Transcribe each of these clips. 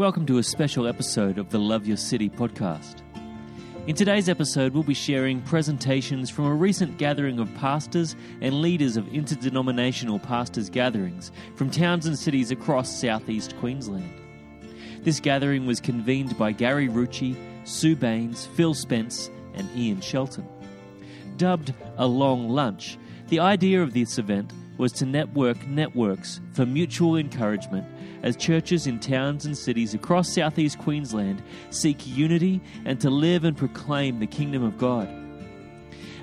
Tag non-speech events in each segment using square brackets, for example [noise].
Welcome to a special episode of the Love Your City podcast. In today's episode, we'll be sharing presentations from a recent gathering of pastors and leaders of interdenominational pastors' gatherings from towns and cities across southeast Queensland. This gathering was convened by Gary Rucci, Sue Baynes, Phil Spence, and Ian Shelton. Dubbed a long lunch, the idea of this event was to network networks for mutual encouragement as churches in towns and cities across southeast Queensland seek unity and to live and proclaim the kingdom of God.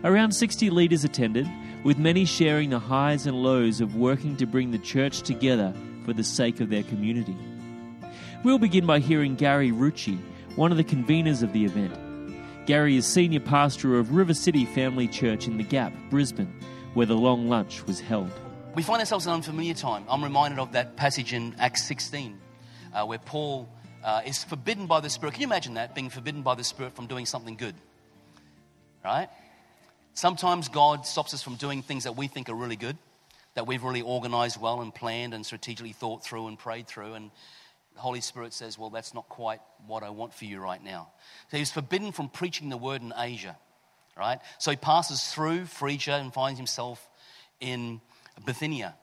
Around 60 leaders attended, with many sharing the highs and lows of working to bring the church together for the sake of their community. We'll begin by hearing Gary Rucci, one of the conveners of the event. Gary is senior pastor of River City Family Church in the Gap, Brisbane, where the long lunch was held we find ourselves in unfamiliar time. I'm reminded of that passage in Acts 16 uh, where Paul uh, is forbidden by the Spirit. Can you imagine that, being forbidden by the Spirit from doing something good? Right? Sometimes God stops us from doing things that we think are really good, that we've really organized well and planned and strategically thought through and prayed through. And the Holy Spirit says, Well, that's not quite what I want for you right now. So he's forbidden from preaching the word in Asia, right? So he passes through Phrygia and finds himself in Bithynia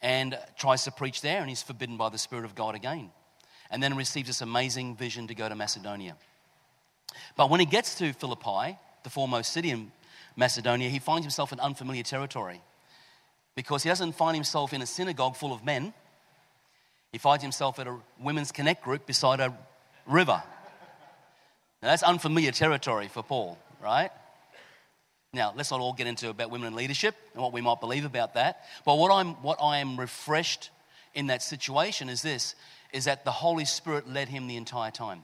and tries to preach there, and he's forbidden by the Spirit of God again. And then receives this amazing vision to go to Macedonia. But when he gets to Philippi, the foremost city in Macedonia, he finds himself in unfamiliar territory because he doesn't find himself in a synagogue full of men. He finds himself at a women's connect group beside a river. Now, that's unfamiliar territory for Paul, right? Now, let's not all get into about women in leadership and what we might believe about that. But what I'm what I am refreshed in that situation is this is that the Holy Spirit led him the entire time.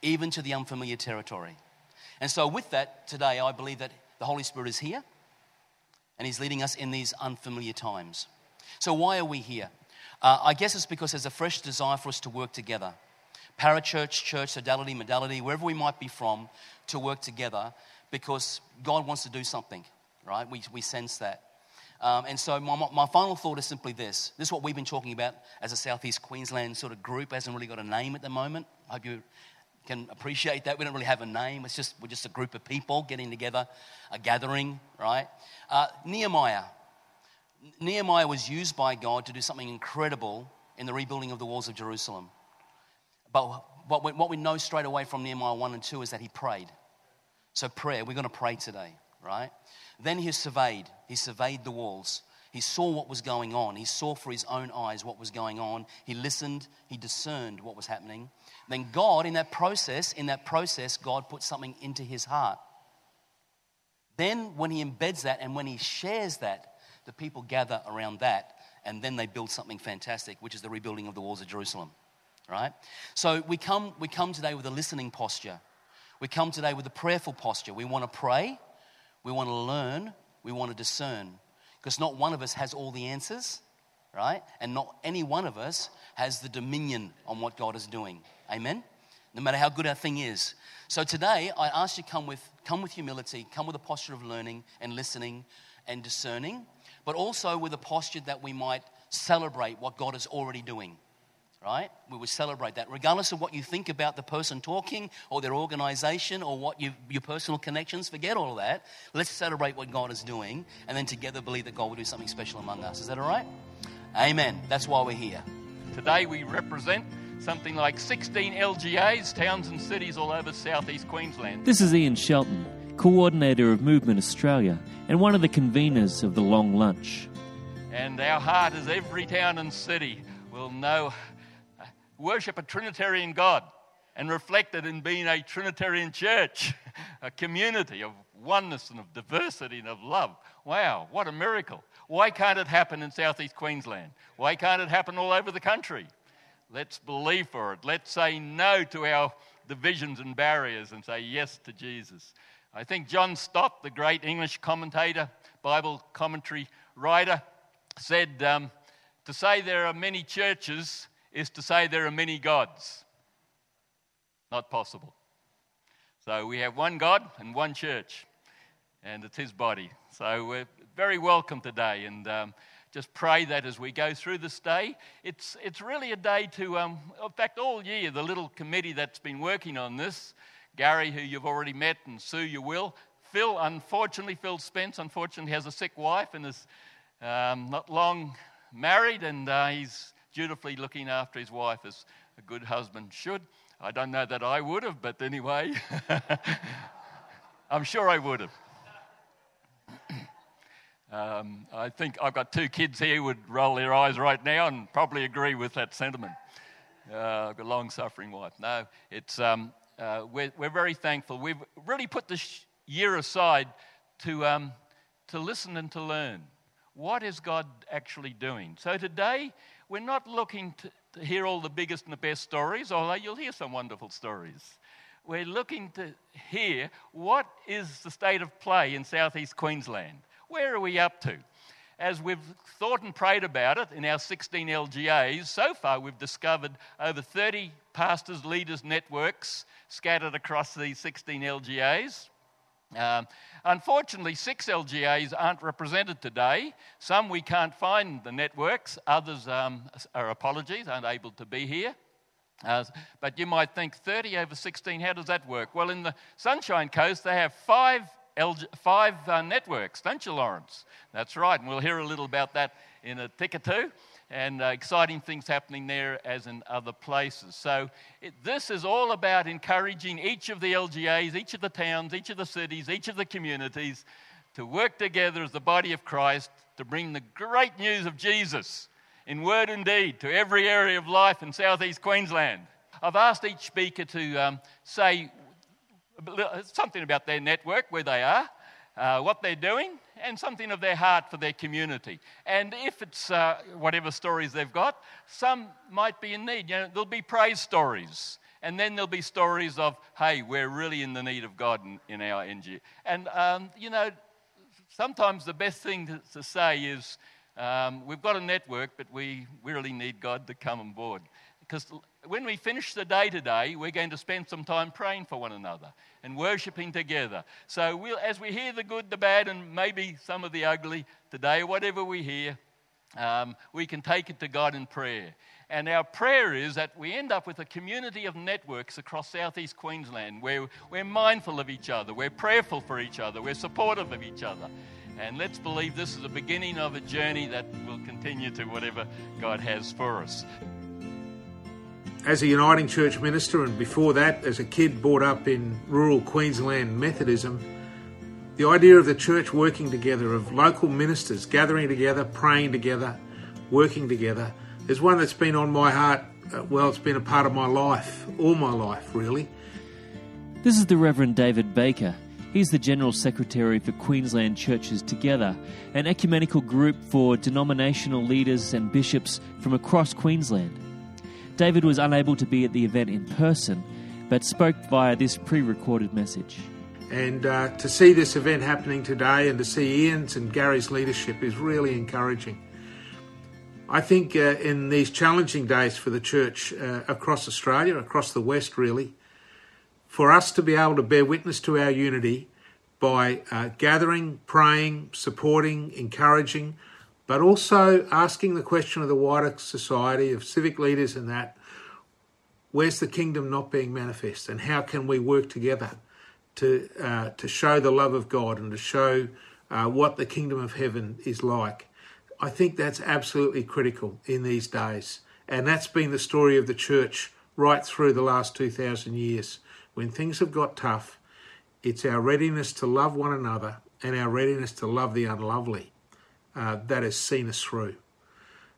Even to the unfamiliar territory. And so with that, today I believe that the Holy Spirit is here and he's leading us in these unfamiliar times. So why are we here? Uh, I guess it's because there's a fresh desire for us to work together. Parachurch, church, sodality, modality, wherever we might be from, to work together because God wants to do something, right? We, we sense that. Um, and so my, my final thought is simply this. This is what we've been talking about as a Southeast Queensland sort of group. Hasn't really got a name at the moment. I hope you can appreciate that. We don't really have a name. It's just, we're just a group of people getting together, a gathering, right? Uh, Nehemiah. Nehemiah was used by God to do something incredible in the rebuilding of the walls of Jerusalem. But what we, what we know straight away from Nehemiah 1 and 2 is that he prayed. So, prayer, we're going to pray today, right? Then he surveyed, he surveyed the walls. He saw what was going on. He saw for his own eyes what was going on. He listened, he discerned what was happening. Then God, in that process, in that process, God put something into his heart. Then, when he embeds that and when he shares that, the people gather around that, and then they build something fantastic, which is the rebuilding of the walls of Jerusalem. Right? So we come, we come today with a listening posture. We come today with a prayerful posture. We want to pray, we want to learn, we want to discern. Because not one of us has all the answers, right? And not any one of us has the dominion on what God is doing. Amen? No matter how good our thing is. So today, I ask you come with, come with humility, come with a posture of learning and listening and discerning, but also with a posture that we might celebrate what God is already doing right? We would celebrate that, regardless of what you think about the person talking or their organization or what you, your personal connections. Forget all of that. Let's celebrate what God is doing and then together believe that God will do something special among us. Is that all right? Amen. That's why we're here. Today we represent something like 16 LGAs, towns and cities all over southeast Queensland. This is Ian Shelton, coordinator of Movement Australia and one of the conveners of the Long Lunch. And our heart is every town and city will know worship a Trinitarian God and reflect it in being a Trinitarian church, [laughs] a community of oneness and of diversity and of love. Wow, what a miracle. Why can't it happen in southeast Queensland? Why can't it happen all over the country? Let's believe for it. Let's say no to our divisions and barriers and say yes to Jesus. I think John Stott, the great English commentator, Bible commentary writer, said um, to say there are many churches is to say there are many gods. Not possible. So we have one God and one church, and it's His body. So we're very welcome today. And um, just pray that as we go through this day. It's, it's really a day to, um, in fact, all year, the little committee that's been working on this, Gary, who you've already met, and Sue, you will. Phil, unfortunately, Phil Spence, unfortunately, has a sick wife and is um, not long married, and uh, he's dutifully looking after his wife as a good husband should. I don't know that I would have, but anyway, [laughs] I'm sure I would have. [clears throat] Um, I think I've got two kids here who would roll their eyes right now and probably agree with that sentiment. Uh, I've got a long suffering wife. No, it's, um, uh, we're, we're very thankful. We've really put this year aside to, um, to listen and to learn. What is God actually doing? So today, we're not looking to, to hear all the biggest and the best stories, although you'll hear some wonderful stories. We're looking to hear what is the state of play in southeast Queensland. Where are we up to? As we've thought and prayed about it in our 16 LGAs, so far we've discovered over 30 pastors, leaders, networks scattered across these 16 LGAs. Um, unfortunately, six LGAs aren't represented today. Some we can't find the networks, others um, are apologies, aren't able to be here. Uh, but you might think 30 over 16, how does that work? Well, in the Sunshine Coast, they have five LG, five uh, networks, don't you, Lawrence? That's right, and we'll hear a little about that in a tick or two, and uh, exciting things happening there as in other places. So, it, this is all about encouraging each of the LGAs, each of the towns, each of the cities, each of the communities to work together as the body of Christ to bring the great news of Jesus in word and deed to every area of life in southeast Queensland. I've asked each speaker to um, say something about their network, where they are, uh, what they're doing, and something of their heart for their community. And if it's uh, whatever stories they've got, some might be in need. You know, there'll be praise stories. And then there'll be stories of, hey, we're really in the need of God in, in our NG. And, um, you know, sometimes the best thing to, to say is, um, we've got a network, but we really need God to come on board. Because when we finish the day today, we're going to spend some time praying for one another and worshiping together. So, we'll, as we hear the good, the bad, and maybe some of the ugly today, whatever we hear, um, we can take it to God in prayer. And our prayer is that we end up with a community of networks across southeast Queensland where we're mindful of each other, we're prayerful for each other, we're supportive of each other. And let's believe this is the beginning of a journey that will continue to whatever God has for us as a Uniting Church minister, and before that, as a kid brought up in rural Queensland Methodism, the idea of the church working together, of local ministers gathering together, praying together, working together, is one that's been on my heart. Uh, well, it's been a part of my life, all my life, really. This is the Reverend David Baker. He's the General Secretary for Queensland Churches Together, an ecumenical group for denominational leaders and bishops from across Queensland. David was unable to be at the event in person, but spoke via this pre recorded message. And uh, to see this event happening today and to see Ian's and Gary's leadership is really encouraging. I think uh, in these challenging days for the church uh, across Australia, across the West, really, for us to be able to bear witness to our unity by uh, gathering, praying, supporting, encouraging, but also asking the question of the wider society, of civic leaders, and that where's the kingdom not being manifest, and how can we work together to uh, to show the love of God and to show uh, what the kingdom of heaven is like? I think that's absolutely critical in these days, and that's been the story of the church right through the last two thousand years. When things have got tough, it's our readiness to love one another and our readiness to love the unlovely uh, that has seen us through.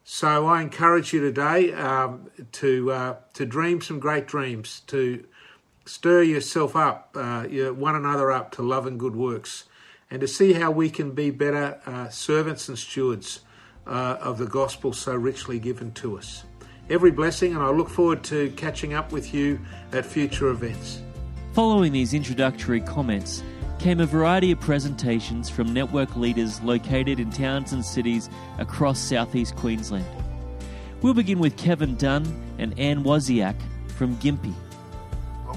So I encourage you today um, to uh, to dream some great dreams, to stir yourself up, uh, one another up to love and good works, and to see how we can be better uh, servants and stewards uh, of the gospel so richly given to us. Every blessing, and I look forward to catching up with you at future events. Following these introductory comments, came a variety of presentations from network leaders located in towns and cities across southeast Queensland. We'll begin with Kevin Dunn and Anne Wozniak from Gympie.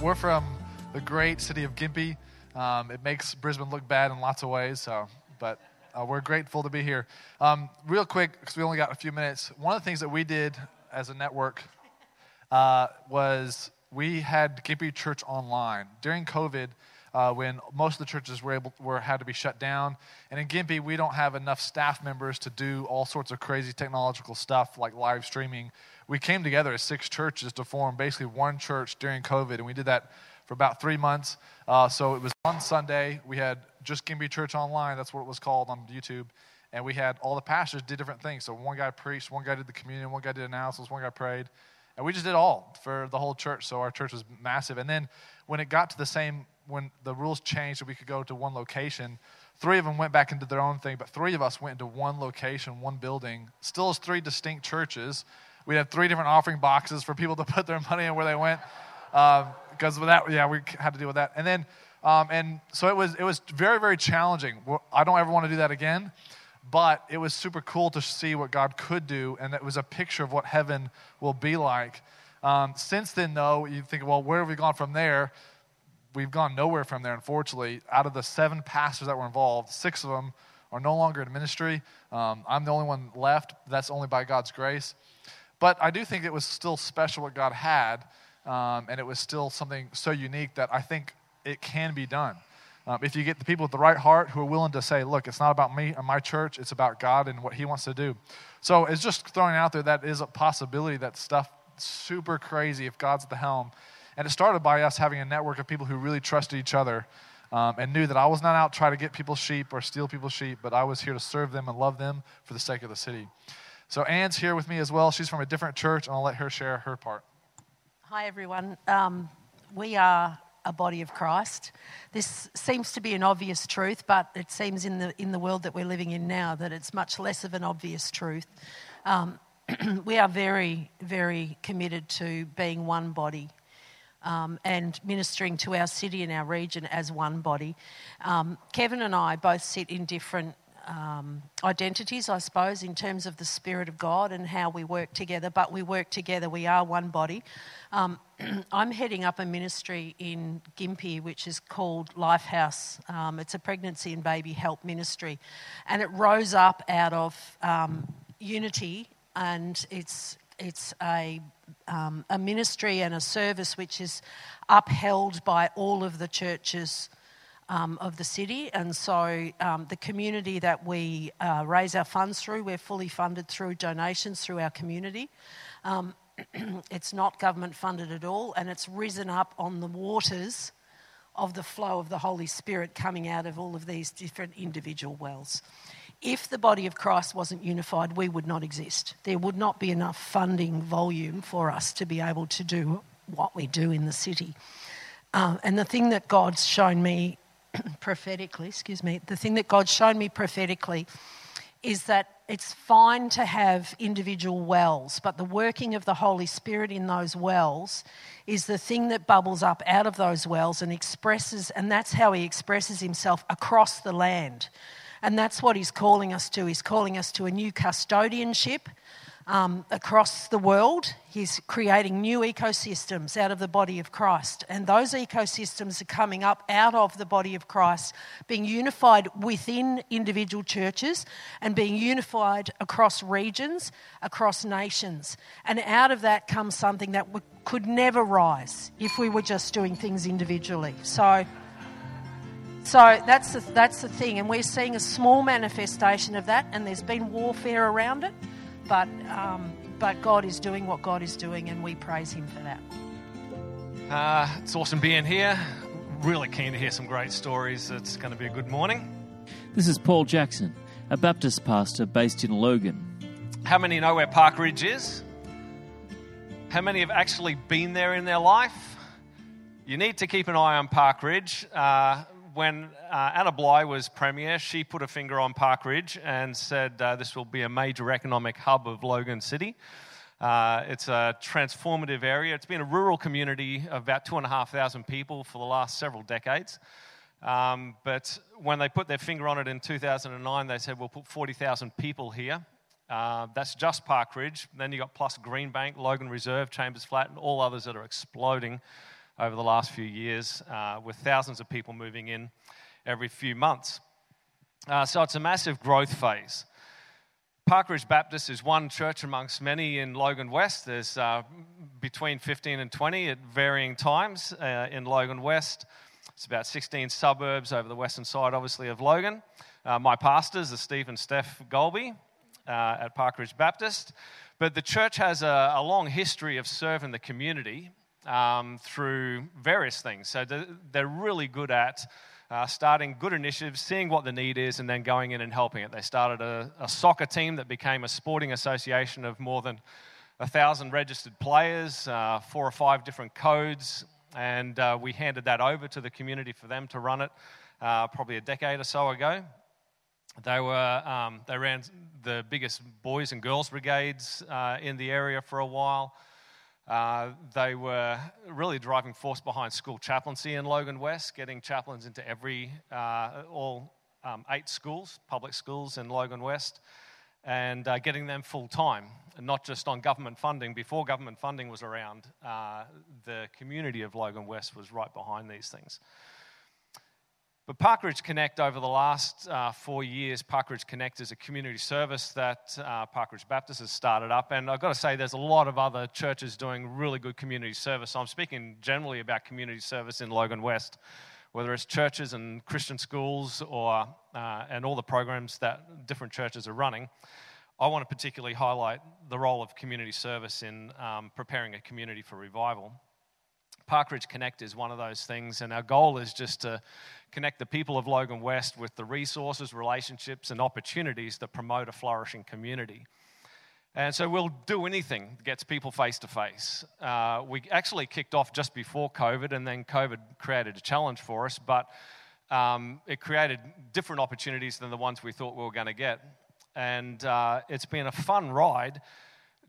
We're from the great city of Gympie. Um, it makes Brisbane look bad in lots of ways, so, but Uh, we're grateful to be here. Um, real quick, because we only got a few minutes, one of the things that we did as a network uh, was we had Gympie Church online. During COVID, uh, when most of the churches were able were had to be shut down. And in Gympie, we don't have enough staff members to do all sorts of crazy technological stuff like live streaming. We came together as six churches to form basically one church during COVID, and we did that for about three months. Uh, so it was one Sunday. We had just Gympie Church Online. That's what it was called on YouTube. And we had all the pastors did different things. So one guy preached, one guy did the communion, one guy did announcements, one guy prayed. And we just did all for the whole church. So our church was massive. And then when it got to the same, when the rules changed so we could go to one location, three of them went back into their own thing, but three of us went into one location, one building, still as three distinct churches. We had three different offering boxes for people to [laughs] put their money in where they went. Because of that, yeah, we had to deal with that. And then, um, and so it was, it was very, very challenging. I don't ever want to do that again, but it was super cool to see what God could do, and it was a picture of what heaven will be like. Um, since then, though, you think, well, where have we gone from there? We've gone nowhere from there, unfortunately. Out of the seven pastors that were involved, six of them are no longer in ministry. Um, I'm the only one left. That's only by God's grace. But I do think it was still special what God had um, and it was still something so unique that I think it can be done. Um, if you get the people with the right heart who are willing to say, look, it's not about me and my church, it's about God and what He wants to do. So it's just throwing out there that is a possibility that stuff super crazy if God's at the helm. And it started by us having a network of people who really trusted each other um, and knew that I was not out trying to get people's sheep or steal people's sheep, but I was here to serve them and love them for the sake of the city. So Anne's here with me as well. She's from a different church, and I'll let her share her part. Hi, everyone. Um, we are a body of Christ. This seems to be an obvious truth, but it seems in the, in the world that we're living in now that it's much less of an obvious truth. Um, [clears throat] we are very, very committed to being one body. Um, and ministering to our city and our region as one body. Um, Kevin and I both sit in different um, identities, I suppose, in terms of the Spirit of God and how we work together, but we work together, we are one body. Um, [clears throat] I'm heading up a ministry in Gympie, which is called Lifehouse. Um, it's a pregnancy and baby help ministry, and it rose up out of um, unity, and it's it's a um, a ministry and a service which is upheld by all of the churches um, of the city. And so um, the community that we uh, raise our funds through, we're fully funded through donations through our community. Um, [clears throat] it's not government funded at all, and it's risen up on the waters of the flow of the Holy Spirit coming out of all of these different individual wells. If the body of Christ wasn't unified, we would not exist. There would not be enough funding volume for us to be able to do what we do in the city. Um, and the thing that God's shown me [clears throat] prophetically, excuse me, the thing that God's shown me prophetically is that it's fine to have individual wells, but the working of the Holy Spirit in those wells is the thing that bubbles up out of those wells and expresses, and that's how He expresses Himself across the land. And that's what He's calling us to. He's calling us to a new custodianship um, across the world. He's creating new ecosystems out of the body of Christ. And those ecosystems are coming up out of the body of Christ, being unified within individual churches and being unified across regions, across nations. And out of that comes something that could never rise if we were just doing things individually. So. So that's the, that's the thing, and we're seeing a small manifestation of that, and there's been warfare around it. But, um, but God is doing what God is doing, and we praise Him for that. Uh, it's awesome being here. Really keen to hear some great stories. It's going to be a good morning. This is Paul Jackson, a Baptist pastor based in Logan. How many know where Park Ridge is? How many have actually been there in their life? You need to keep an eye on Park Ridge. Uh, when uh, Anna Bligh was Premier, she put a finger on Park Ridge and said uh, this will be a major economic hub of Logan City. Uh, it's a transformative area. It's been a rural community of about 2,500 people for the last several decades. Um, but when they put their finger on it in 2009, they said, we'll put 40,000 people here. Uh, that's just Park Ridge. Then you've got plus Greenbank, Logan Reserve, Chambers Flat, and all others that are exploding over the last few years, uh, with thousands of people moving in every few months. Uh, so it's a massive growth phase. Parkridge Baptist is one church amongst many in Logan West. There's uh, between 15 and 20 at varying times uh, in Logan West. It's about 16 suburbs over the western side, obviously, of Logan. Uh, my pastors are Steve and Steph Golby uh, at Parkridge Baptist. But the church has a, a long history of serving the community um, through various things. So they're really good at uh, starting good initiatives, seeing what the need is, and then going in and helping it. They started a, a soccer team that became a sporting association of more than a thousand registered players, uh, four or five different codes, and uh, we handed that over to the community for them to run it uh, probably a decade or so ago. They, were, um, they ran the biggest boys and girls brigades uh, in the area for a while. Uh, they were really driving force behind school chaplaincy in Logan West, getting chaplains into every, uh, all um, eight schools, public schools in Logan West, and uh, getting them full time, not just on government funding. Before government funding was around, uh, the community of Logan West was right behind these things. But Parkridge Connect, over the last uh, four years, Parkridge Connect is a community service that uh, Parkridge Baptist has started up. And I've got to say, there's a lot of other churches doing really good community service. So I'm speaking generally about community service in Logan West, whether it's churches and Christian schools or, uh, and all the programs that different churches are running. I want to particularly highlight the role of community service in um, preparing a community for revival. Parkridge Connect is one of those things, and our goal is just to connect the people of Logan West with the resources, relationships, and opportunities that promote a flourishing community. And so we'll do anything that gets people face to face. We actually kicked off just before COVID, and then COVID created a challenge for us, but um, it created different opportunities than the ones we thought we were going to get. And uh, it's been a fun ride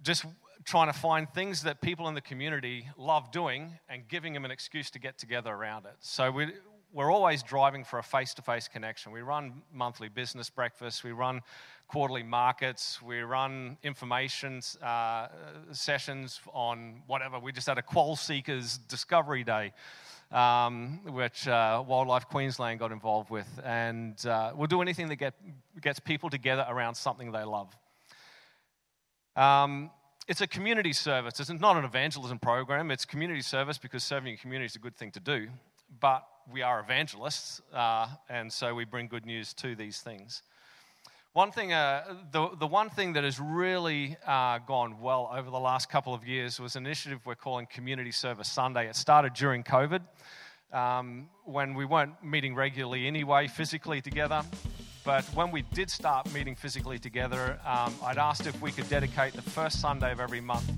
just trying to find things that people in the community love doing and giving them an excuse to get together around it. So we, we're always driving for a face to face connection. We run monthly business breakfasts, we run quarterly markets, we run information uh, sessions on whatever. We just had a Quoll Seekers Discovery Day. Um, which uh, Wildlife Queensland got involved with. And uh, we'll do anything that get, gets people together around something they love. Um, it's a community service. It's not an evangelism program. It's community service because serving your community is a good thing to do. But we are evangelists, uh, and so we bring good news to these things. One thing, uh, the, the one thing that has really uh, gone well over the last couple of years was an initiative we're calling Community Service Sunday. It started during COVID um, when we weren't meeting regularly anyway, physically together. But when we did start meeting physically together, um, I'd asked if we could dedicate the first Sunday of every month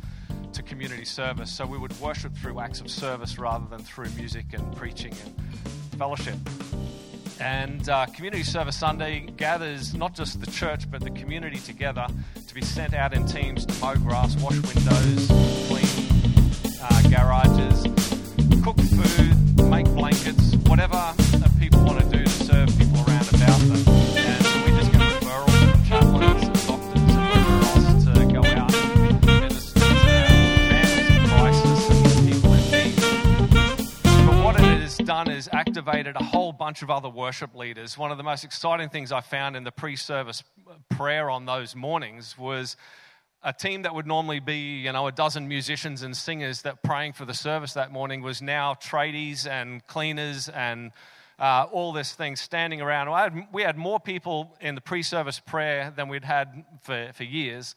to community service. So we would worship through acts of service rather than through music and preaching and fellowship. And uh, Community Service Sunday gathers not just the church, but the community together to be sent out in teams to mow grass, wash windows, clean uh, garages, cook food, make blankets, whatever is activated a whole bunch of other worship leaders. One of the most exciting things I found in the pre service prayer on those mornings was a team that would normally be, you know, a dozen musicians and singers that praying for the service that morning was now tradies and cleaners and uh, all this thing standing around. Had, we had more people in the pre service prayer than we'd had for, for years.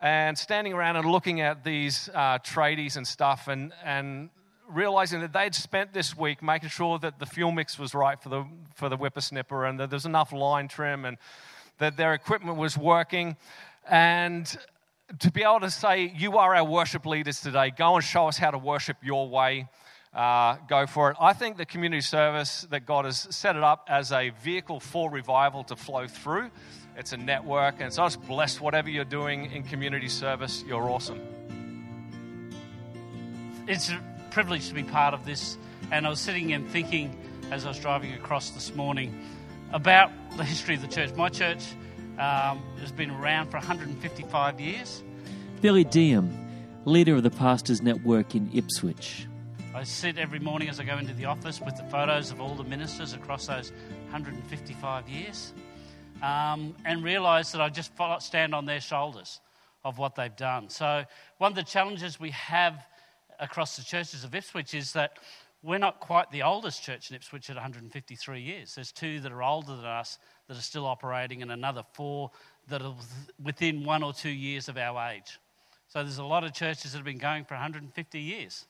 And standing around and looking at these uh, tradies and stuff, and, and realizing that they'd spent this week making sure that the fuel mix was right for the, for the whippersnipper and that there's enough line trim and that their equipment was working. And to be able to say, You are our worship leaders today, go and show us how to worship your way. Uh, go for it. I think the community service that God has set it up as a vehicle for revival to flow through. It's a network, and so I just bless whatever you're doing in community service. You're awesome. It's privilege to be part of this. And I was sitting and thinking as I was driving across this morning about the history of the church. My church um, has been around for 155 years. Billy Diem, leader of the Pastors Network in Ipswich. I sit every morning as I go into the office with the photos of all the ministers across those 155 years. um, and realize that I just stand on their shoulders of what they've done. So, one of the challenges we have across the churches of Ipswich is that we're not quite the oldest church in Ipswich at 153 years. There's two that are older than us that are still operating, and another four that are within one or two years of our age. So there's a lot of churches that have been going for 150 years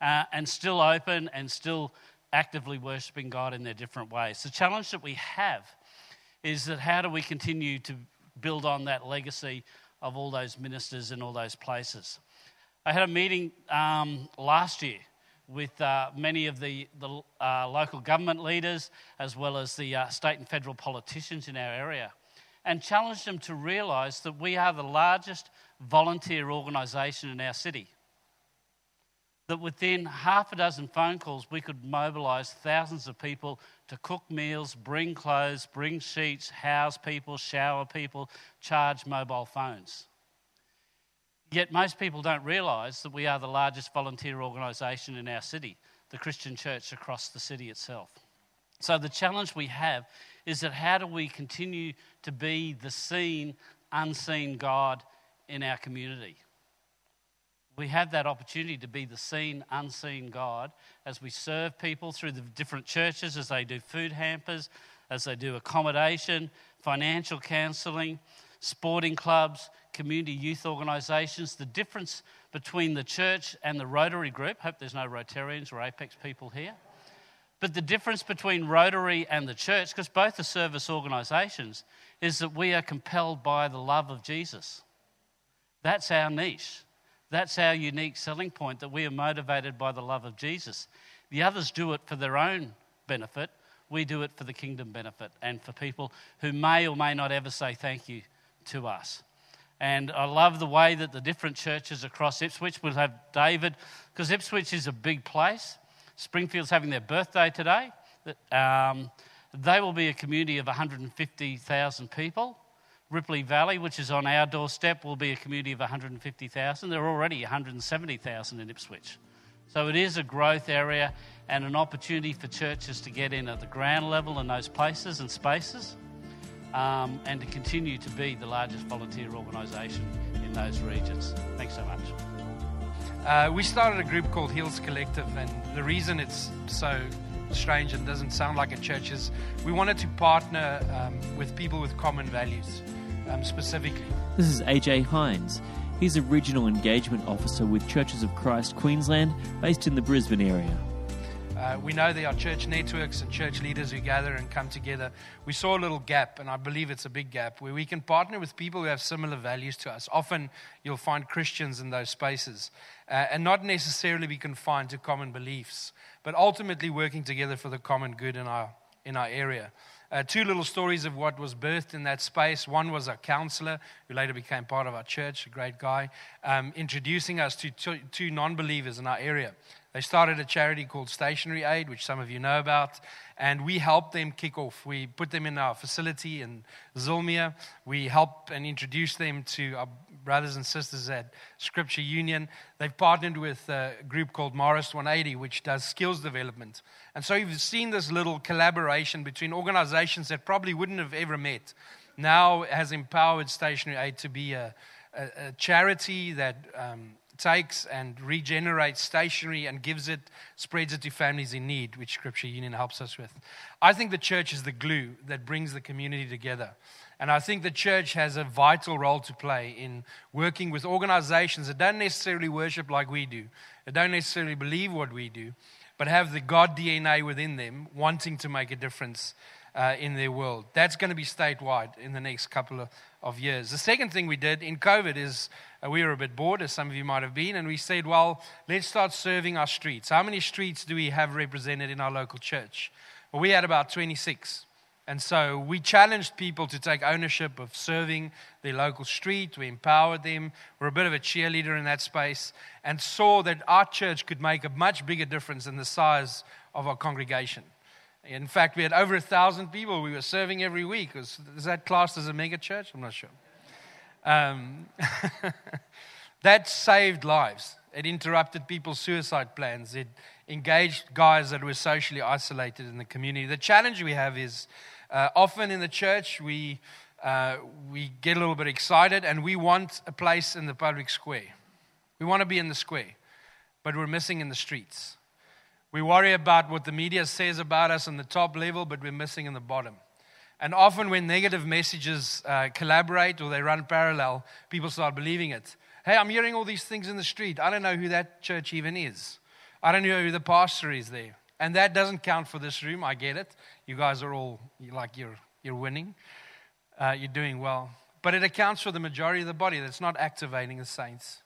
uh, and still open and still actively worshipping God in their different ways. The challenge that we have is that how do we continue to build on that legacy of all those ministers in all those places? I had a meeting um, last year with uh, many of the, the uh, local government leaders as well as the uh, state and federal politicians in our area and challenged them to realise that we are the largest volunteer organisation in our city. That within half a dozen phone calls, we could mobilise thousands of people to cook meals, bring clothes, bring sheets, house people, shower people, charge mobile phones. Yet most people don't realise that we are the largest volunteer organisation in our city, the Christian church across the city itself. So the challenge we have is that how do we continue to be the seen, unseen God in our community? We have that opportunity to be the seen, unseen God as we serve people through the different churches, as they do food hampers, as they do accommodation, financial counselling, sporting clubs, community youth organisations. The difference between the church and the Rotary group, hope there's no Rotarians or Apex people here. But the difference between Rotary and the church, because both are service organisations, is that we are compelled by the love of Jesus. That's our niche. That's our unique selling point that we are motivated by the love of Jesus. The others do it for their own benefit. We do it for the kingdom benefit and for people who may or may not ever say thank you to us. And I love the way that the different churches across Ipswich will have David, because Ipswich is a big place. Springfield's having their birthday today. Um, they will be a community of 150,000 people. Ripley Valley, which is on our doorstep, will be a community of 150,000. There are already 170,000 in Ipswich. So it is a growth area and an opportunity for churches to get in at the ground level in those places and spaces um, and to continue to be the largest volunteer organisation in those regions. Thanks so much. Uh, we started a group called Hills Collective, and the reason it's so strange and doesn't sound like a church is we wanted to partner um, with people with common values um, specifically. This is AJ Hines. He's a regional engagement officer with Churches of Christ Queensland, based in the Brisbane area. Uh, we know there are church networks and church leaders who gather and come together. We saw a little gap, and I believe it's a big gap, where we can partner with people who have similar values to us. Often you'll find Christians in those spaces, uh, and not necessarily be confined to common beliefs, but ultimately working together for the common good in our, in our area. Uh, two little stories of what was birthed in that space. One was a counselor who later became part of our church, a great guy, um, introducing us to two, two non believers in our area. They started a charity called Stationery Aid, which some of you know about, and we helped them kick off. We put them in our facility in Zillmere. We helped and introduced them to our brothers and sisters at Scripture Union. They've partnered with a group called Morris 180, which does skills development. And so you've seen this little collaboration between organizations that probably wouldn't have ever met. Now has empowered Stationery Aid to be a, a, a charity that um, takes and regenerates stationery and gives it, spreads it to families in need, which Scripture Union helps us with. I think the church is the glue that brings the community together. And I think the church has a vital role to play in working with organizations that don't necessarily worship like we do, that don't necessarily believe what we do, but have the God DNA within them, wanting to make a difference uh, in their world. That's going to be statewide in the next couple of, of years. The second thing we did in COVID is uh, we were a bit bored, as some of you might have been, and we said, well, let's start serving our streets. How many streets do we have represented in our local church? Well, we had about 26. And so we challenged people to take ownership of serving their local street. We empowered them. We're a bit of a cheerleader in that space and saw that our church could make a much bigger difference in the size of our congregation. In fact, we had over a thousand people we were serving every week. Is that classed as a mega church? I'm not sure. Um, [laughs] that saved lives. It interrupted people's suicide plans. It engaged guys that were socially isolated in the community. The challenge we have is Uh, often in the church, we, uh, we get a little bit excited and we want a place in the public square. We want to be in the square, but we're missing in the streets. We worry about what the media says about us on the top level, but we're missing in the bottom. And often, when negative messages uh, collaborate or they run parallel, people start believing it. Hey, I'm hearing all these things in the street. I don't know who that church even is. I don't know who the pastor is there. And that doesn't count for this room. I get it. You guys are all like you're, you're winning, uh, you're doing well. But it accounts for the majority of the body that's not activating the saints,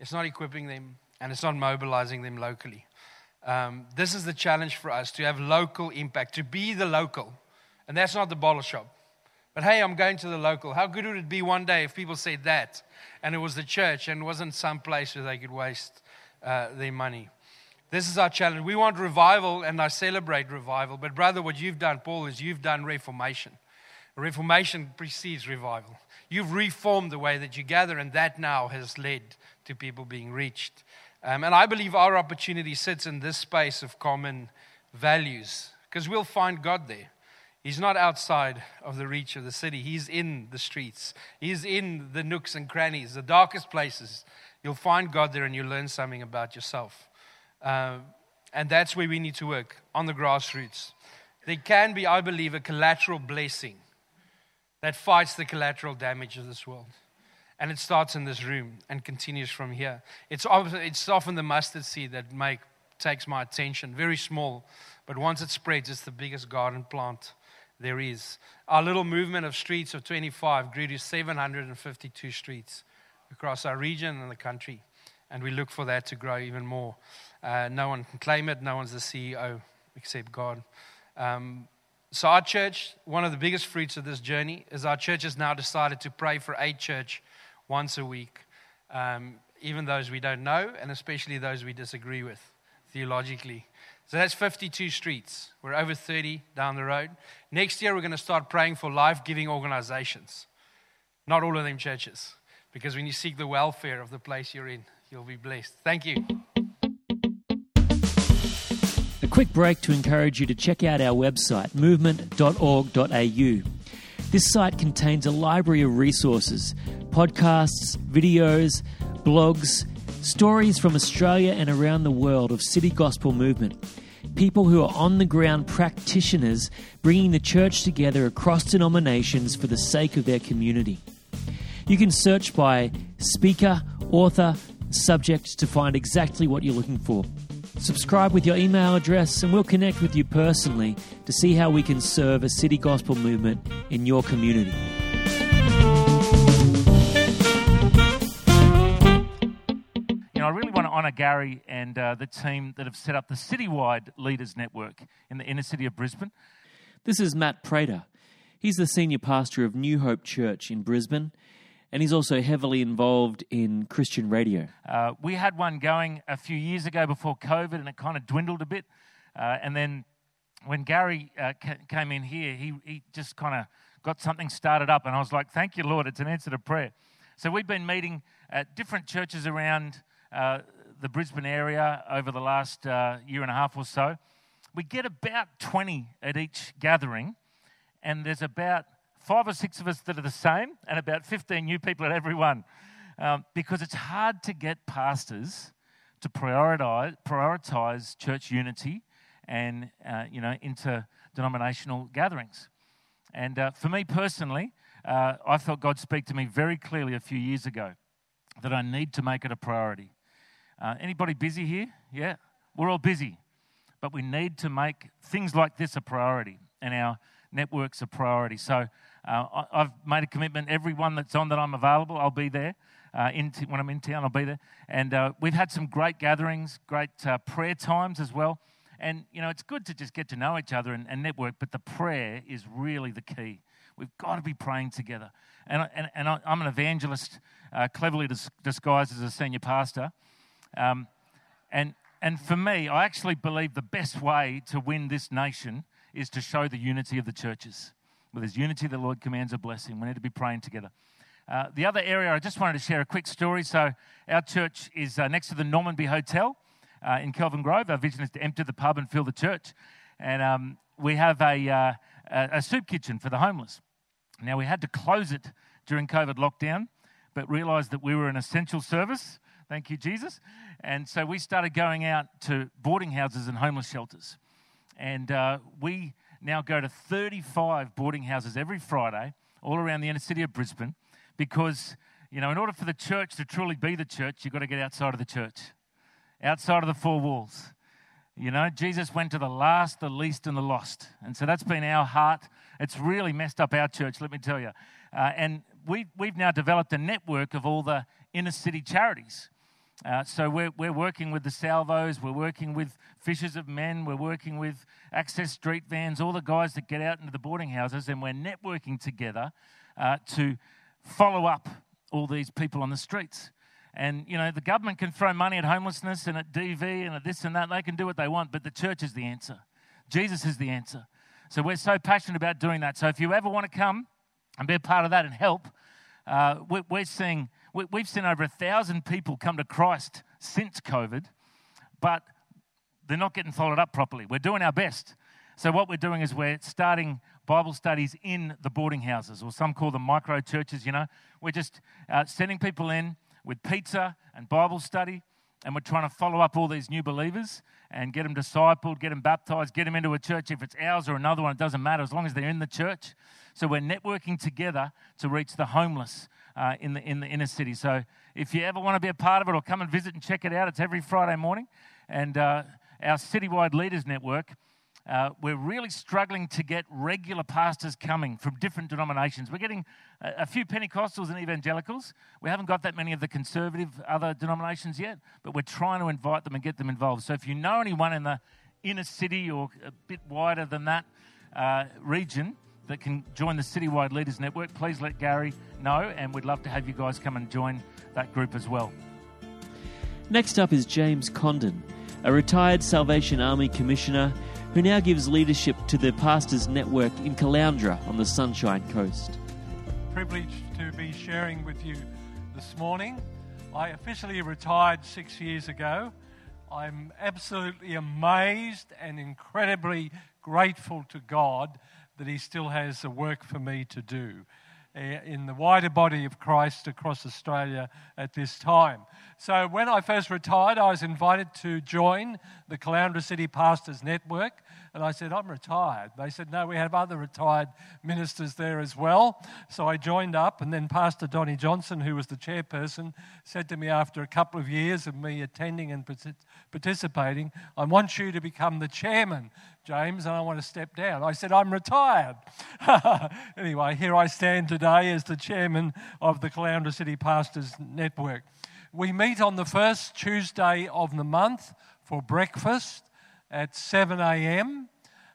it's not equipping them, and it's not mobilizing them locally. Um, this is the challenge for us to have local impact, to be the local. And that's not the bottle shop. But hey, I'm going to the local. How good would it be one day if people said that and it was the church and wasn't some place where they could waste uh, their money? This is our challenge. We want revival and I celebrate revival. But, brother, what you've done, Paul, is you've done reformation. Reformation precedes revival. You've reformed the way that you gather, and that now has led to people being reached. Um, and I believe our opportunity sits in this space of common values because we'll find God there. He's not outside of the reach of the city. He's in the streets. He's in the nooks and crannies, the darkest places. You'll find God there and you'll learn something about yourself. Uh, and that's where we need to work on the grassroots. There can be, I believe, a collateral blessing that fights the collateral damage of this world. And it starts in this room and continues from here. It's, it's often the mustard seed that make, takes my attention, very small, but once it spreads, it's the biggest garden plant there is. Our little movement of streets of 25 grew to 752 streets across our region and the country. And we look for that to grow even more. Uh, no one can claim it, no one's the CEO except God. Um, so, our church, one of the biggest fruits of this journey is our church has now decided to pray for a church once a week, um, even those we don't know, and especially those we disagree with theologically. So that's 52 streets. We're over 30 down the road. Next year, we're going to start praying for life giving organizations. Not all of them churches, because when you seek the welfare of the place you're in, you'll be blessed. Thank you. A quick break to encourage you to check out our website, movement.org.au. This site contains a library of resources podcasts, videos, blogs, stories from Australia and around the world of City Gospel Movement. People who are on the ground practitioners bringing the church together across denominations for the sake of their community. You can search by speaker, author, subject to find exactly what you're looking for. Subscribe with your email address, and we'll connect with you personally to see how we can serve a city gospel movement in your community. You know, I really want to honour Gary and uh, the team that have set up the citywide Leaders Network in the inner city of Brisbane. This is Matt Prater. He's the senior pastor of New Hope Church in Brisbane, and he's also heavily involved in Christian radio. Uh, we had one going a few years ago before COVID, and it kind of dwindled a bit. Uh, and then when Gary uh, ca- came in here, he, he just kind of got something started up, and I was like, "Thank you, Lord! It's an answer to prayer." So we've been meeting at different churches around uh, the Brisbane area over the last uh, year and a half or so. We get about 20 at each gathering, and there's about five or six of us that are the same, and about 15 new people at every one. Um, because it's hard to get pastors to prioritize, prioritize church unity and uh, you know interdenominational gatherings. And uh, for me personally, uh, I felt God speak to me very clearly a few years ago that I need to make it a priority. Uh, anybody busy here? Yeah, we're all busy, but we need to make things like this a priority, and our networks a priority. So uh, I've made a commitment. Everyone that's on that I'm available, I'll be there. Uh, in t- when I'm in town, I'll be there. And uh, we've had some great gatherings, great uh, prayer times as well. And, you know, it's good to just get to know each other and, and network, but the prayer is really the key. We've got to be praying together. And, and, and I'm an evangelist, uh, cleverly dis- disguised as a senior pastor. Um, and, and for me, I actually believe the best way to win this nation is to show the unity of the churches. Where his unity, the Lord commands a blessing. We need to be praying together. Uh, the other area, I just wanted to share a quick story. So, our church is uh, next to the Normanby Hotel uh, in Kelvin Grove. Our vision is to empty the pub and fill the church. And um, we have a, uh, a soup kitchen for the homeless. Now, we had to close it during COVID lockdown, but realized that we were an essential service. Thank you, Jesus. And so we started going out to boarding houses and homeless shelters. And uh, we now go to 35 boarding houses every Friday all around the inner city of Brisbane because, you know, in order for the church to truly be the church, you've got to get outside of the church, outside of the four walls. You know, Jesus went to the last, the least, and the lost. And so that's been our heart. It's really messed up our church, let me tell you. Uh, and we, we've now developed a network of all the inner city charities. Uh, so we're, we're working with the Salvos, we're working with Fishers of Men, we're working with Access Street Vans, all the guys that get out into the boarding houses, and we're networking together uh, to follow up all these people on the streets. And, you know, the government can throw money at homelessness and at DV and at this and that. They can do what they want, but the church is the answer. Jesus is the answer. So we're so passionate about doing that. So if you ever want to come and be a part of that and help, uh, we're seeing, we've seen over a thousand people come to Christ since COVID, but they're not getting followed up properly. We're doing our best. So what we're doing is we're starting Bible studies in the boarding houses, or some call them micro churches, you know. We're just uh, sending people in with pizza and Bible study, and we're trying to follow up all these new believers and get them discipled, get them baptized, get them into a church. If it's ours or another one, it doesn't matter as long as they're in the church. So we're networking together to reach the homeless uh, in, the, in the inner city. So if you ever want to be a part of it or come and visit and check it out, it's every Friday morning. And uh, our citywide leaders network uh, we're really struggling to get regular pastors coming from different denominations. We're getting a, a, few Pentecostals and evangelicals. We haven't got that many of the conservative other denominations yet, but we're trying to invite them and get them involved. So if you know anyone in the inner city or a bit wider than that uh, region that can join the Citywide Leaders Network, please let Gary know, and we'd love to have you guys come and join that group as well. Next up is James Condon, a retired Salvation Army commissioner who now gives leadership to the Pastors Network in Caloundra on the Sunshine Coast. Privileged to be sharing with you this morning. I officially retired six years ago. I'm absolutely amazed and incredibly grateful to God that He still has a work for me to do. Eh, in the wider body of Christ across Australia at this time. So, when I first retired, I was invited to join the Caloundra City Pastors Network. And I said, I'm retired. They said, No, we have other retired ministers there as well. So I joined up, and then Pastor Donnie Johnson, who was the chairperson, said to me after a couple of years of me attending and I want you to become the chairman. James, and I want to step down. I said, I'm retired. [laughs] anyway, here I stand today as the chairman of the Caloundra City Pastors Network. We meet on the first Tuesday of the month for breakfast at 7 a.m.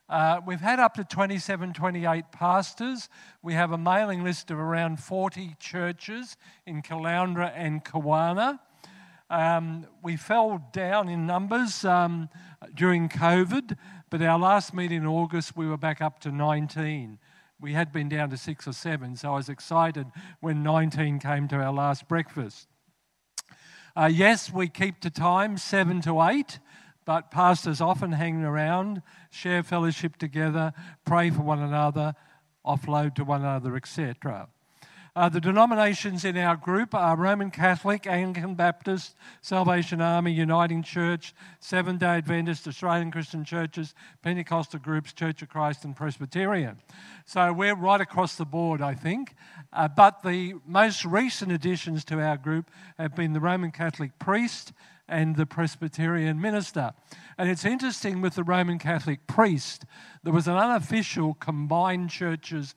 Uh, we've had up to 27, 28 pastors. We have a mailing list of around 40 churches in Caloundra and Kawana. Um, we fell down in numbers um, during COVID, but our last meeting in August, we were back up to 19. We had been down to six or seven, so I was excited when 19 came to our last breakfast. Uh, yes, we keep to time, seven to eight, but pastors often hang around, share fellowship together, pray for one another, offload to one another, etc. Uh, the denominations in our group are Roman Catholic, Anglican Baptist, Salvation Army, Uniting Church, Seventh day Adventist, Australian Christian Churches, Pentecostal groups, Church of Christ, and Presbyterian. So we're right across the board, I think. Uh, but the most recent additions to our group have been the Roman Catholic priest and the Presbyterian minister. And it's interesting with the Roman Catholic priest, there was an unofficial combined churches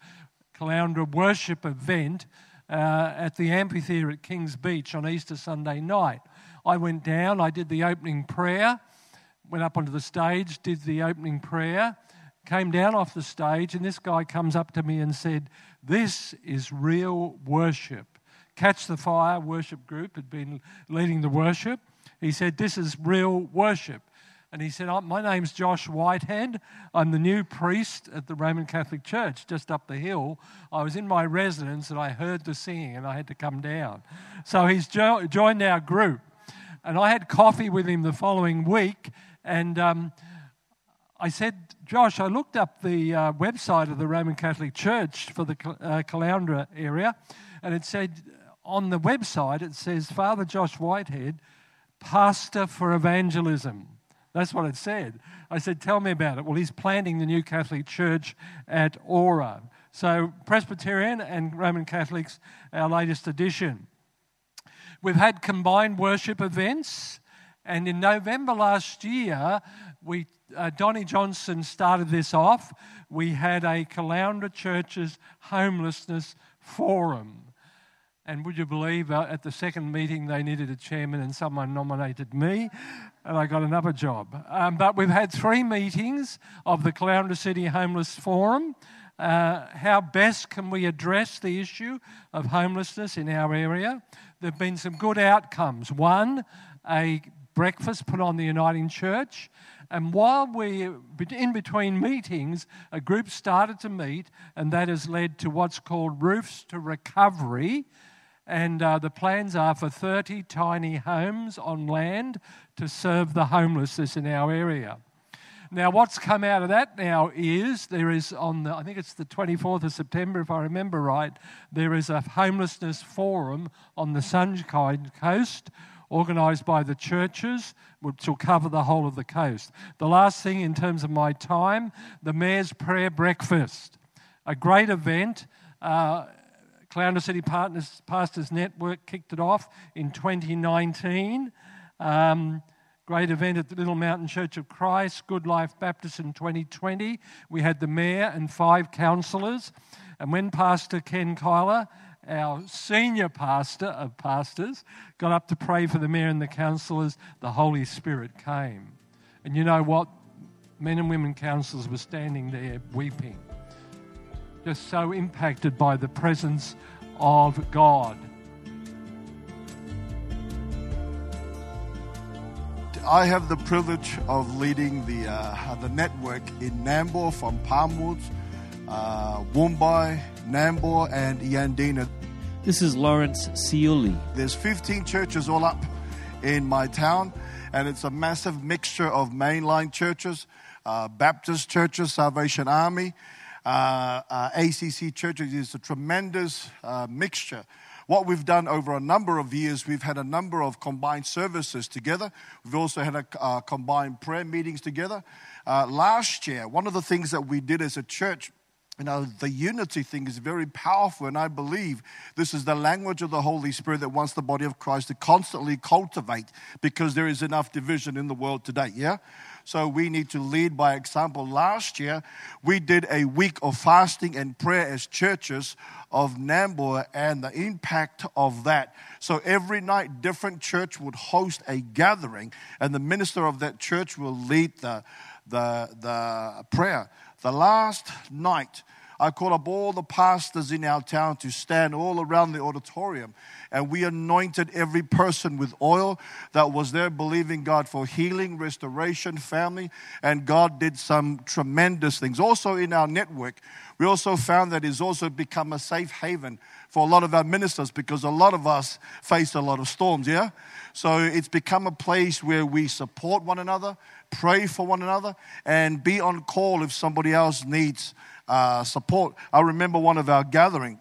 Caloundra worship event uh, at the amphitheatre at Kings Beach on Easter Sunday night. I went down, I did the opening prayer, went up onto the stage, did the opening prayer, came down off the stage, and this guy comes up to me and said, This is real worship. Catch the Fire worship group had been leading the worship. He said, This is real worship. And he said, My name's Josh Whitehead. I'm the new priest at the Roman Catholic Church just up the hill. I was in my residence and I heard the singing and I had to come down. So he's jo- joined our group. And I had coffee with him the following week. And um, I said, Josh, I looked up the uh, website of the Roman Catholic Church for the uh, Caloundra area, and it said on the website, it says Father Josh Whitehead, pastor for evangelism. That's what it said. I said, Tell me about it. Well, he's planting the new Catholic Church at Aura. So, Presbyterian and Roman Catholics, our latest addition. We've had combined worship events, and in November last year, we, uh, Donnie Johnson started this off. We had a Caloundra Churches Homelessness Forum. And would you believe uh, at the second meeting they needed a chairman and someone nominated me and I got another job. Um, but we've had three meetings of the Caloundra City Homeless Forum. Uh, how best can we address the issue of homelessness in our area? There have been some good outcomes. One, a breakfast put on the Uniting Church. And while we in between meetings, a group started to meet, and that has led to what's called Roofs to Recovery, and uh, the plans are for 30 tiny homes on land to serve the homelessness in our area. Now, what's come out of that now is there is on the, I think it's the 24th of September, if I remember right, there is a homelessness forum on the Sunshine Coast organised by the churches, which will cover the whole of the coast. The last thing in terms of my time, the Mayor's Prayer Breakfast, a great event. Uh, Caloundra City Partners, Pastors Network kicked it off in 2019. Um, great event at the Little Mountain Church of Christ, Good Life Baptist in 2020. We had the mayor and five councillors. And when Pastor Ken Kyler, our senior pastor of pastors, got up to pray for the mayor and the councillors, the Holy Spirit came. And you know what? Men and women councillors were standing there weeping just so impacted by the presence of God. I have the privilege of leading the, uh, the network in Nambour from Palmwoods, uh, Woombye, Nambour, and Yandina. This is Lawrence Ciuli. There's 15 churches all up in my town, and it's a massive mixture of mainline churches, uh, Baptist churches, Salvation Army, uh, uh, ACC churches is a tremendous uh, mixture. What we've done over a number of years, we've had a number of combined services together. We've also had a uh, combined prayer meetings together. Uh, last year, one of the things that we did as a church you know, the unity thing is very powerful, and I believe this is the language of the Holy Spirit that wants the body of Christ to constantly cultivate because there is enough division in the world today, yeah? So we need to lead by example. Last year, we did a week of fasting and prayer as churches of Nambour and the impact of that. So every night, different church would host a gathering, and the minister of that church will lead the, the, the prayer. The last night, I called up all the pastors in our town to stand all around the auditorium. And we anointed every person with oil that was there, believing God for healing, restoration, family. And God did some tremendous things. Also, in our network, we also found that it's also become a safe haven for a lot of our ministers because a lot of us face a lot of storms, yeah? So it's become a place where we support one another, pray for one another, and be on call if somebody else needs uh, support. I remember one of our gathering,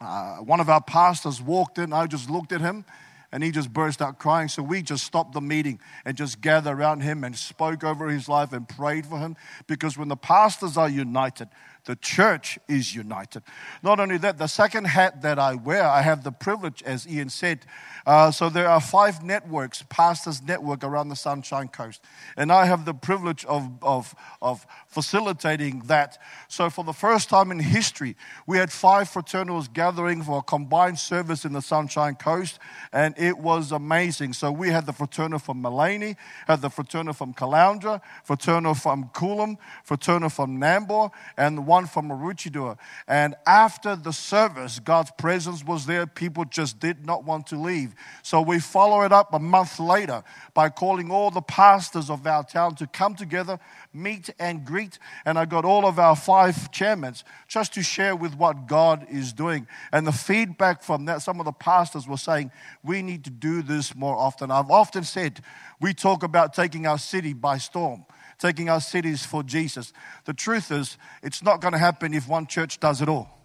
uh, one of our pastors walked in. I just looked at him and he just burst out crying. So we just stopped the meeting and just gathered around him and spoke over his life and prayed for him. Because when the pastors are united, the church is united. Not only that, the second hat that I wear, I have the privilege, as Ian said. Uh, so there are five networks, pastors' network around the Sunshine Coast. And I have the privilege of, of, of facilitating that. So for the first time in history, we had five fraternals gathering for a combined service in the Sunshine Coast. And it was amazing. So we had the fraternal from Maleny, had the fraternal from Caloundra, fraternal from Coolum, fraternal from Nambour, and one from Maroochydore. And after the service, God's presence was there. People just did not want to leave. So we follow it up a month later by calling all the pastors of our town to come together, meet and greet. And I got all of our five chairmen just to share with what God is doing. And the feedback from that, some of the pastors were saying, we need to do this more often. I've often said, we talk about taking our city by storm taking our cities for Jesus. The truth is, it's not going to happen if one church does it all.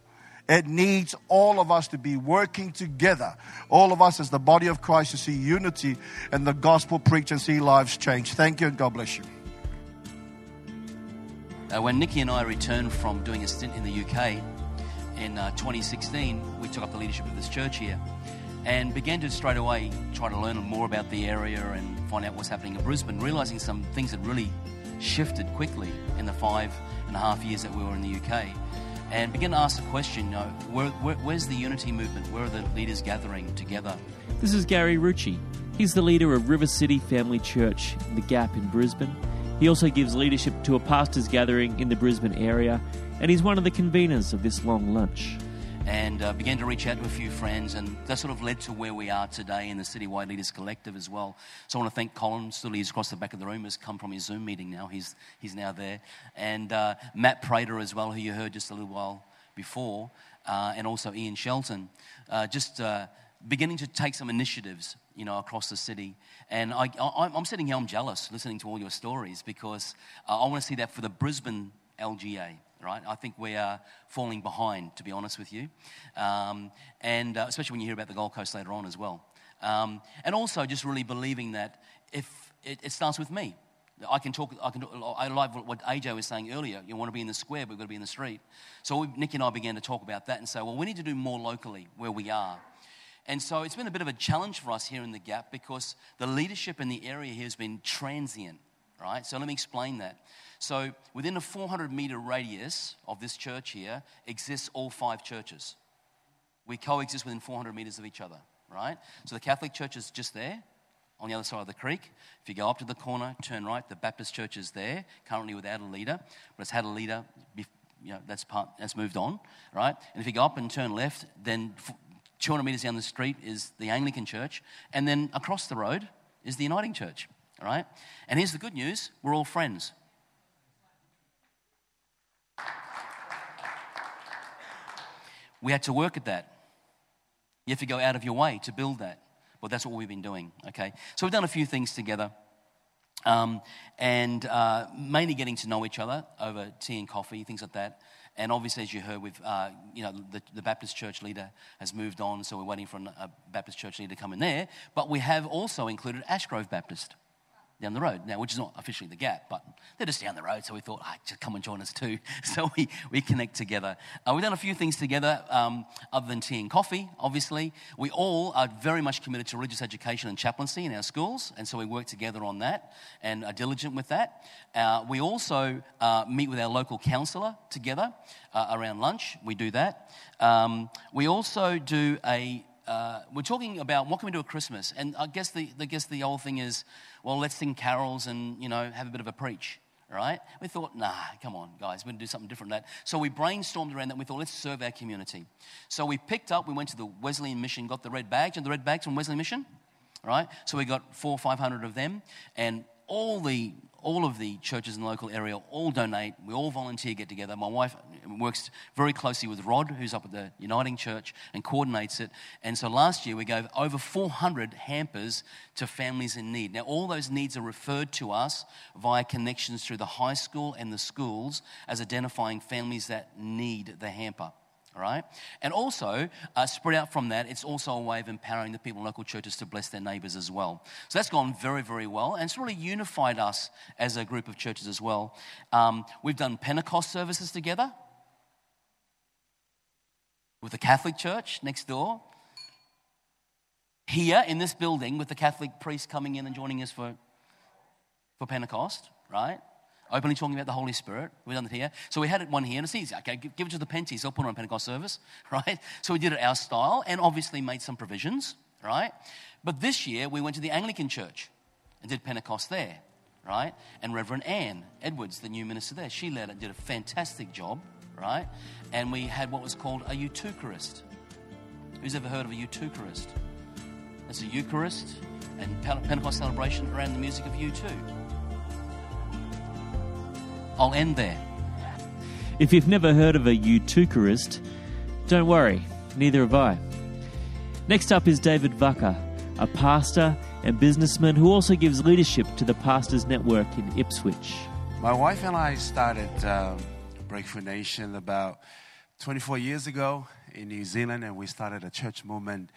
It needs all of us to be working together. All of us as the body of Christ to see unity and the gospel preach and see lives change. Thank you and God bless you. Uh, when Nikki and I returned from doing a stint in the UK in uh, 2016, we took up the leadership of this church here and began to straight away try to learn more about the area and find out what's happening in Brisbane, realizing some things had really shifted quickly in the five and a half years that we were in the UK. And begin to ask the question, you know, where, where, where's the unity movement? Where are the leaders gathering together? This is Gary Rucci. He's the leader of River City Family Church, in The Gap in Brisbane. He also gives leadership to a pastors' gathering in the Brisbane area, and he's one of the conveners of this long lunch and uh, began to reach out to a few friends, and that sort of led to where we are today in the Citywide Leaders Collective as well. So I want to thank Colin, still he's across the back of the room, has come from his Zoom meeting now. He's, he's now there. And uh, Matt Prater as well, who you heard just a little while before, uh, and also Ian Shelton, uh, just uh, beginning to take some initiatives, you know, across the city. And I, am sitting here, I'm jealous listening to all your stories because uh, I want to see that for the Brisbane LGA right? I think we are falling behind, to be honest with you. Um, and uh, especially when you hear about the Gold Coast later on as well. Um, and also just really believing that if it, it, starts with me. I can talk, I, can, I like what AJ was saying earlier. You want to be in the square, but we've got to be in the street. So we, Nick and I began to talk about that and say, well, we need to do more locally where we are. And so it's been a bit of a challenge for us here in the Gap because the leadership in the area here has been transient, right? So let me explain that. So within a 400 meter radius of this church here exists all five churches. We coexist within 400 meters of each other, right? So the Catholic Church is just there on the other side of the creek. If you go up to the corner, turn right, the Baptist Church is there, currently without a leader, but it's had a leader, you know, that's, part, that's moved on, right? And if you go up and turn left, then 200 meters down the street is the Anglican Church, and then across the road is the Uniting Church, all right? And here's the good news we're all friends. We had to work at that. You have to go out of your way to build that. But that's what we've been doing, okay? So we've done a few things together. Um, and uh, mainly getting to know each other over tea and coffee, things like that. And obviously, as you heard, with uh, you know the, the, Baptist church leader has moved on, so we're waiting for a Baptist church leader to come in there. But we have also included Ashgrove Baptist down the road now, which is not officially the gap, but they're just down the road. So we thought, ah, just come and join us too. [laughs] So we, we connect together. Uh, we've done a few things together um, other than tea and coffee, obviously. We all are very much committed to religious education and chaplaincy in our schools, and so we work together on that and are diligent with that. Uh, we also uh, meet with our local counsellor together uh, around lunch. We do that. Um, we also do a uh, we're talking about what can we do at Christmas, and I guess the I guess the old thing is, well, let's sing carols and you know have a bit of a preach, right? We thought, nah, come on, guys, we're going to do something different than that. So we brainstormed around that. and We thought, let's serve our community. So we picked up, we went to the Wesleyan Mission, got the red badge, and the red bags from Wesleyan Mission, right? So we got four, five hundred of them, and all the all of the churches in the local area all donate. We all volunteer, get together. My wife works very closely with Rod, who's up at the Uniting Church, and coordinates it. And so last year we gave over 400 hampers to families in need. Now, all those needs are referred to us via connections through the high school and the schools as identifying families that need the hamper all right? And also, uh, spread out from that, it's also a way of empowering the people in local churches to bless their neighbors as well. So that's gone very, very well, and it's really unified us as a group of churches as well. Um, we've done Pentecost services together with the Catholic Church next door. Here in this building, with the Catholic priest coming in and joining us for, for Pentecost, right? Openly talking about the Holy Spirit. We've done it here. So we had it one here, and it's easy. Okay, give it to the Penties. They'll put on Pentecost service, [laughs] right? So we did it our style and obviously made some provisions, right? But this year we went to the Anglican church and did Pentecost there, right? And Reverend Anne Edwards, the new minister there, she led it, did a fantastic job, right? And we had what was called a U2charist. Who's ever heard of a U2charist? It's a Eucharist and Pentecost celebration around the music of U2. I'll end there. If you've never heard of a U2charist, don't worry, neither have I. Next up is David Vucker, a pastor and businessman who also gives leadership to the Pastors Network in Ipswich. My wife and I started um, Breakthrough Nation about 24 years ago in New Zealand, and we started a church movement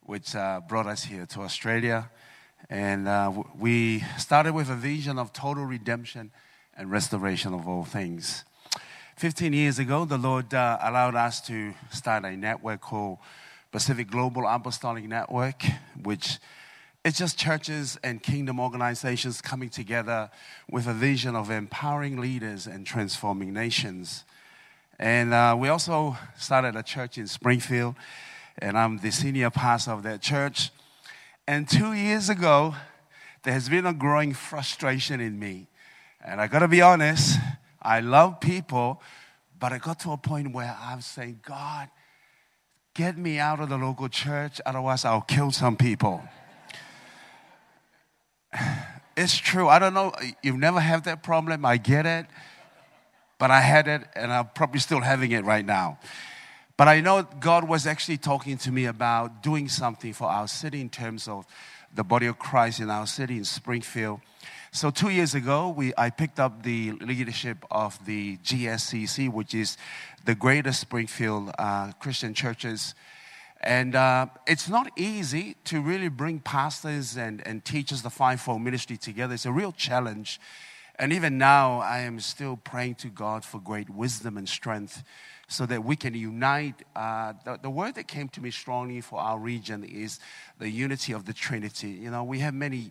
which uh, brought us here to Australia. And uh, we started with a vision of total redemption and restoration of all things. 15 years ago, the Lord uh, allowed us to start a network called Pacific Global Apostolic Network, which it's just churches and kingdom organizations coming together with a vision of empowering leaders and transforming nations. And uh, we also started a church in Springfield, and I'm the senior pastor of that church. And two years ago, there has been a growing frustration in me. And I gotta be honest, I love people, but I got to a point where I'm saying, God, get me out of the local church, otherwise, I'll kill some people. [sighs] It's true. I don't know. You've never had that problem. I get it. But I had it, and I'm probably still having it right now. But I know God was actually talking to me about doing something for our city in terms of the body of Christ in our city in Springfield. So two years ago, we, I picked up the leadership of the GSCC, which is the Greater Springfield uh, Christian Churches and uh, it's not easy to really bring pastors and, and teachers, the fivefold ministry together. It's a real challenge. And even now, I am still praying to God for great wisdom and strength so that we can unite. Uh, the, the word that came to me strongly for our region is the unity of the Trinity. You know, we have many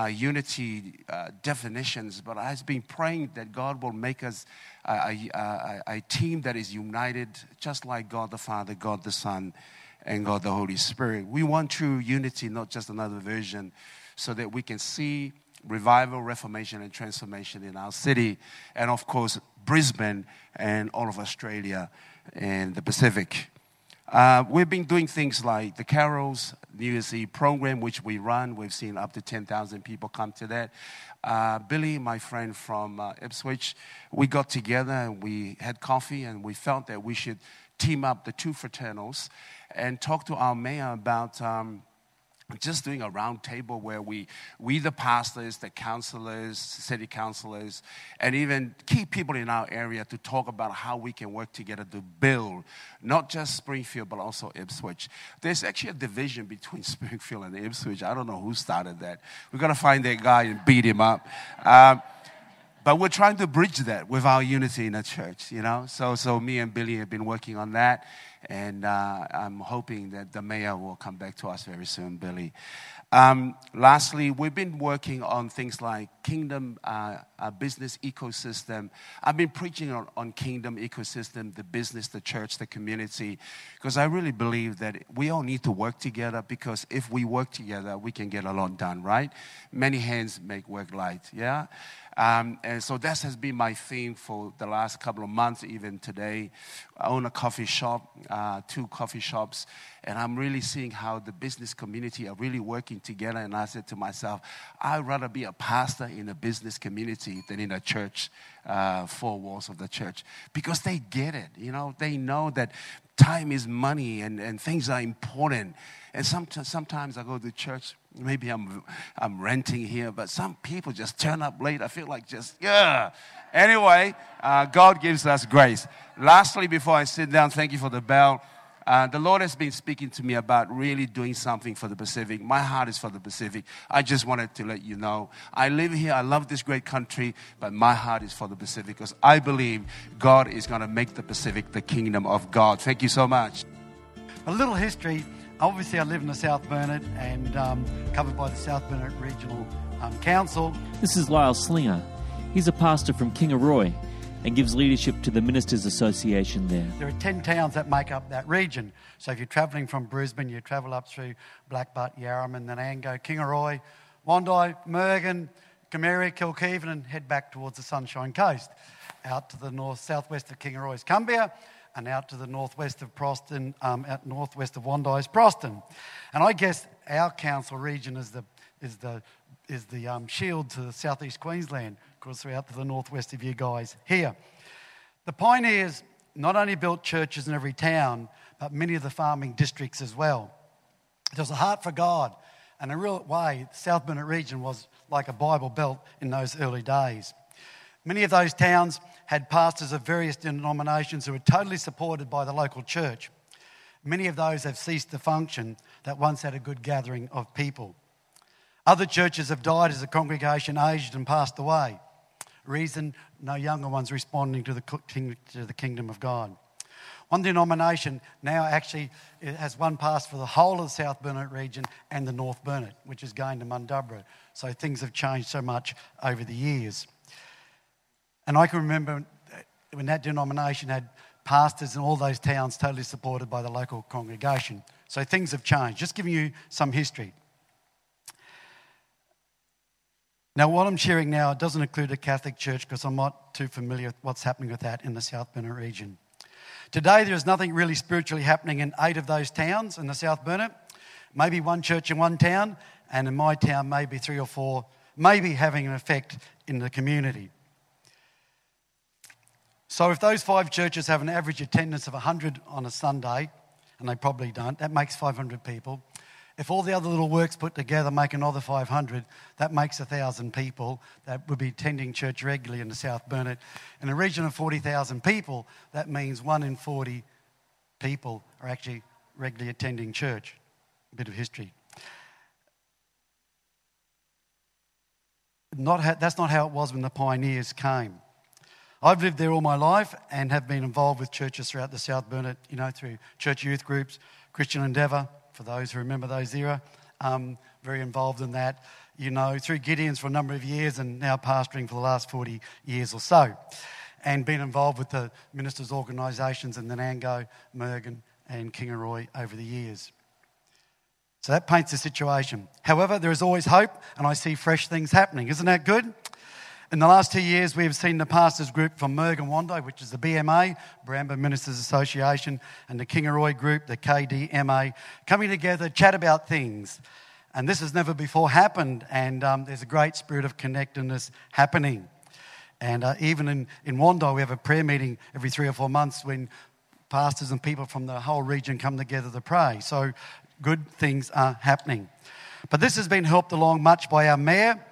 uh, unity uh, definitions, but I've been praying that God will make us a, a, a, team that is united, just like God the Father, God the Son, and God the Holy Spirit. We want true unity, not just another version, so that we can see revival, reformation, and transformation in our city, and of course, Brisbane and all of Australia and the Pacific. Uh, we've been doing things like the Carols, New Year's Eve program, which we run. We've seen up to 10,000 people come to that. Uh, Billy, my friend from uh, Ipswich, we got together and we had coffee and we felt that we should team up the two fraternals and talk to our mayor about um, just doing a round table where we, we the pastors, the counselors, city councilors, and even key people in our area to talk about how we can work together to build not just Springfield, but also Ipswich. There's actually a division between [laughs] Springfield and Ipswich. I don't know who started that. We've got to find that guy and beat him up. Um, but we're trying to bridge that with our unity in the church, you know? So, so me and Billy have been working on that. And uh, I'm hoping that the mayor will come back to us very soon, Billy. Um, lastly, we've been working on things like kingdom uh, business ecosystem. I've been preaching on, on, kingdom ecosystem, the business, the church, the community, because I really believe that we all need to work together. Because if we work together, we can get a lot done, right? Many hands make work light. Yeah. Um, and so that has been my theme for the last couple of months, even today. I own a coffee shop, uh, two coffee shops, and I'm really seeing how the business community are really working together. And I said to myself, I'd rather be a pastor in a business community than in a church, uh, four walls of the church, because they get it. You know, they know that time is money and, and things are important. And sometimes, sometimes I go to church maybe I'm, I'm renting here, but some people just turn up late. I feel like just, yeah. Anyway, uh, God gives us grace. Lastly, before I sit down, thank you for the bell. Uh, the Lord has been speaking to me about really doing something for the Pacific. My heart is for the Pacific. I just wanted to let you know. I live here, I love this great country, but my heart is for the Pacific because I believe God is going to make the Pacific the kingdom of God. Thank you so much. A little history Obviously, I live in the South Burnett and um, covered by the South Burnett Regional um, Council. This is Lyle Slinger. He's a pastor from Kingaroy and gives leadership to the Ministers Association there. There are 10 towns that make up that region. So if you're travelling from Brisbane, you travel up through Blackbutt, Yarraman, Nanango, Kingaroy, Wondai, Murgon, Goomeri, Kilkivan, and head back towards the Sunshine Coast. Out to the north, southwest of Kingaroy is Kumbia, and out to the northwest of Proston, um, out northwest of Wondai is Proston. And I guess our council region is the, is the, is the um, shield to the southeast Queensland, of course, we're out to the northwest of you guys here. The pioneers not only built churches in every town, but many of the farming districts as well. There was a heart for God, and in a real way, the South Burnett region was like a Bible belt in those early days. Many of those towns had pastors of various denominations who were totally supported by the local church. Many of those have ceased to function that once had a good gathering of people. Other churches have died as the congregation aged and passed away. Reason no younger ones responding to the, to the kingdom of God. One denomination now actually has one pastor for the whole of the South Burnett region and the North Burnett, which is going to Mundubbera. So things have changed so much over the years. And I can remember when that denomination had pastors in all those towns totally supported by the local congregation. So things have changed. Just giving you some history. Now, what I'm sharing now doesn't include a Catholic church because I'm not too familiar with what's happening with that in the South Burnett region. Today, there is nothing really spiritually happening in eight of those towns in the South Burnett. Maybe one church in one town, and in my town, maybe three or four, maybe having an effect in the community. So, if those five churches have an average attendance of 100 on a Sunday, and they probably don't, that makes 500 people. If all the other little works put together make another 500, that makes 1,000 people that would be attending church regularly in the South Burnett. In a region of 40,000 people, that means one in 40 people are actually regularly attending church. A bit of history. Not ha- that's not how it was when the pioneers came. I've lived there all my life and have been involved with churches throughout the South Burnett, you know, through church youth groups, Christian Endeavour, for those who remember those era, um, very involved in that, you know, through Gideon's for a number of years and now pastoring for the last 40 years or so. And been involved with the ministers' organisations in Nanango, Murgon, and Kingaroy over the years. So that paints the situation. However, there is always hope, and I see fresh things happening. Isn't that good? In the last two years, we have seen the pastors group from Merg and Wondai, which is the BMA, Barambah Ministers Association, and the Kingaroy group, the KDMA, coming together to chat about things. And this has never before happened, and um, there's a great spirit of connectedness happening. And uh, even in, in Wondai, we have a prayer meeting every three or four months when pastors and people from the whole region come together to pray. So good things are happening. But this has been helped along much by our mayor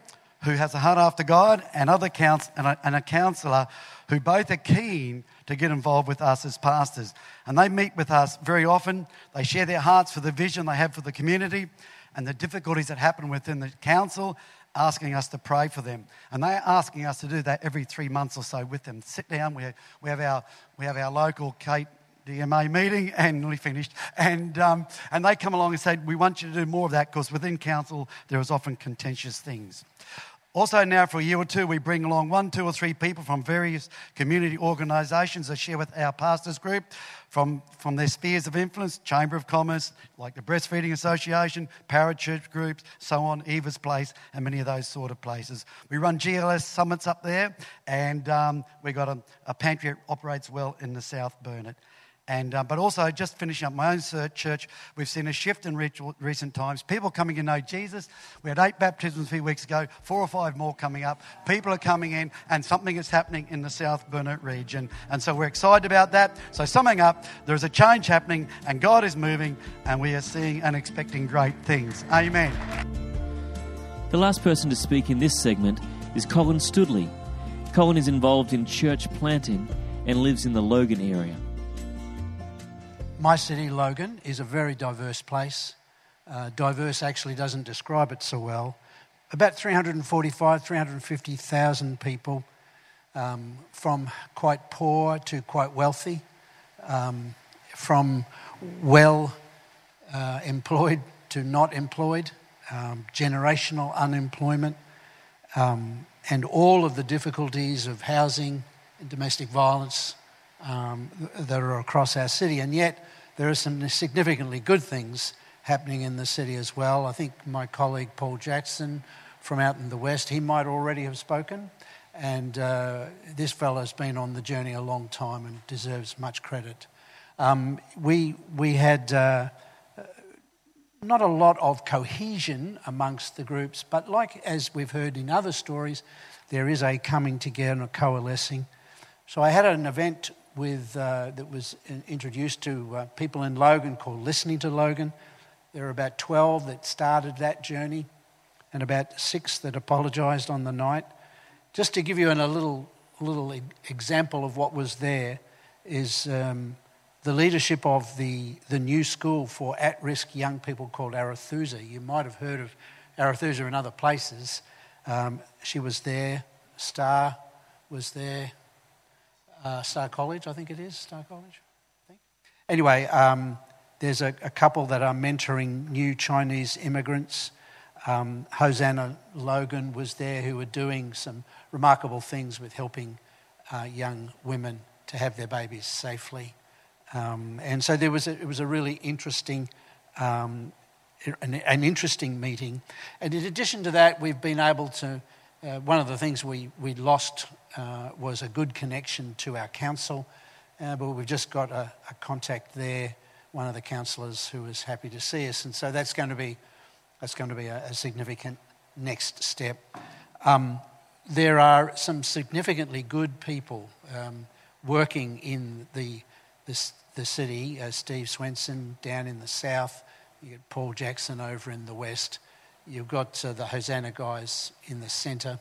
who has a heart after God, and other counsel, and, a, and a counselor who both are keen to get involved with us as pastors. And they meet with us very often. They share their hearts for the vision they have for the community and the difficulties that happen within the council, asking us to pray for them. And they're asking us to do that every three months or so with them. Sit down, we, we, have, our, we have our local Kate DMA meeting and nearly finished. And, um, and they come along and say, We want you to do more of that because within council there is often contentious things. Also, now for a year or two, we bring along one, two, or three people from various community organisations that share with our pastors group from, from their spheres of influence Chamber of Commerce, like the Breastfeeding Association, Parachurch groups, so on, Eva's Place, and many of those sort of places. We run GLS summits up there, and um, we've got a, a pantry that operates well in the South Burnett. And, uh, but also, just finishing up my own church, we've seen a shift in recent times. People coming to know Jesus. We had eight baptisms a few weeks ago, four or five more coming up. People are coming in, and something is happening in the South Burnett region. And so we're excited about that. So, summing up, there is a change happening, and God is moving, and we are seeing and expecting great things. Amen. The last person to speak in this segment is Colin Studley. Colin is involved in church planting and lives in the Logan area. My city, Logan, is a very diverse place. Uh, diverse actually doesn't describe it so well. About 345, 350,000 people, um, from quite poor to quite wealthy, um, from well uh, employed to not employed, um, generational unemployment, um, and all of the difficulties of housing and domestic violence um, that are across our city. And yet, there are some significantly good things happening in the city as well. I think my colleague Paul Jackson from out in the west, he might already have spoken. And uh, this fellow's been on the journey a long time and deserves much credit. Um, we, we had uh, not a lot of cohesion amongst the groups, but like as we've heard in other stories, there is a coming together and a coalescing. So I had an event with, uh, that was introduced to uh, people in Logan called Listening to Logan. There were about 12 that started that journey and about six that apologised on the night. Just to give you an, a little little example of what was there is um, the leadership of the, the new school for at risk young people called Arethusa. You might have heard of Arethusa in other places. Um, she was there, Star was there, uh, Star College, I think it is, Star College. Anyway, um, there's a, a, couple that are mentoring new Chinese immigrants. Um, Hosanna Logan was there, who were doing some remarkable things with helping uh, young women to have their babies safely. Um, and so there was a, it was a really interesting, um, an, an, interesting meeting. And in addition to that, we've been able to. Uh, one of the things we we lost uh, was a good connection to our council, uh, but we've just got a, a, contact there. One of the councillors who is happy to see us, and so that's going to be that's going to be a, a significant next step. Um, there are some significantly good people um, working in the, the, the city. Uh, Steve Swenson down in the south, you got Paul Jackson over in the west. You've got uh, the Hosanna guys in the centre,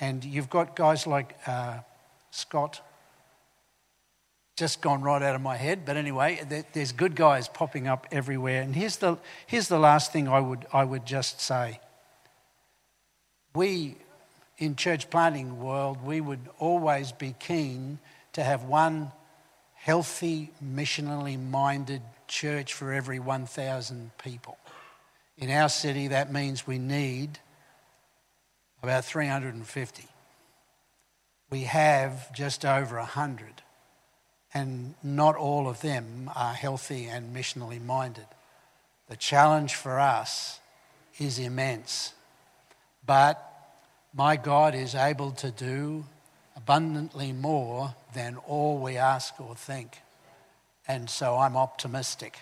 and you've got guys like uh, Scott. Just gone right out of my head, but anyway, there's good guys popping up everywhere. And here's the, here's the last thing I would, I would just say. We in church planting world, we would always be keen to have one healthy, missionally minded church for every 1,000 people. In our city, that means we need about 350. We have just over 100, and not all of them are healthy and missionally minded. The challenge for us is immense, but my God is able to do abundantly more than all we ask or think. And so I'm optimistic.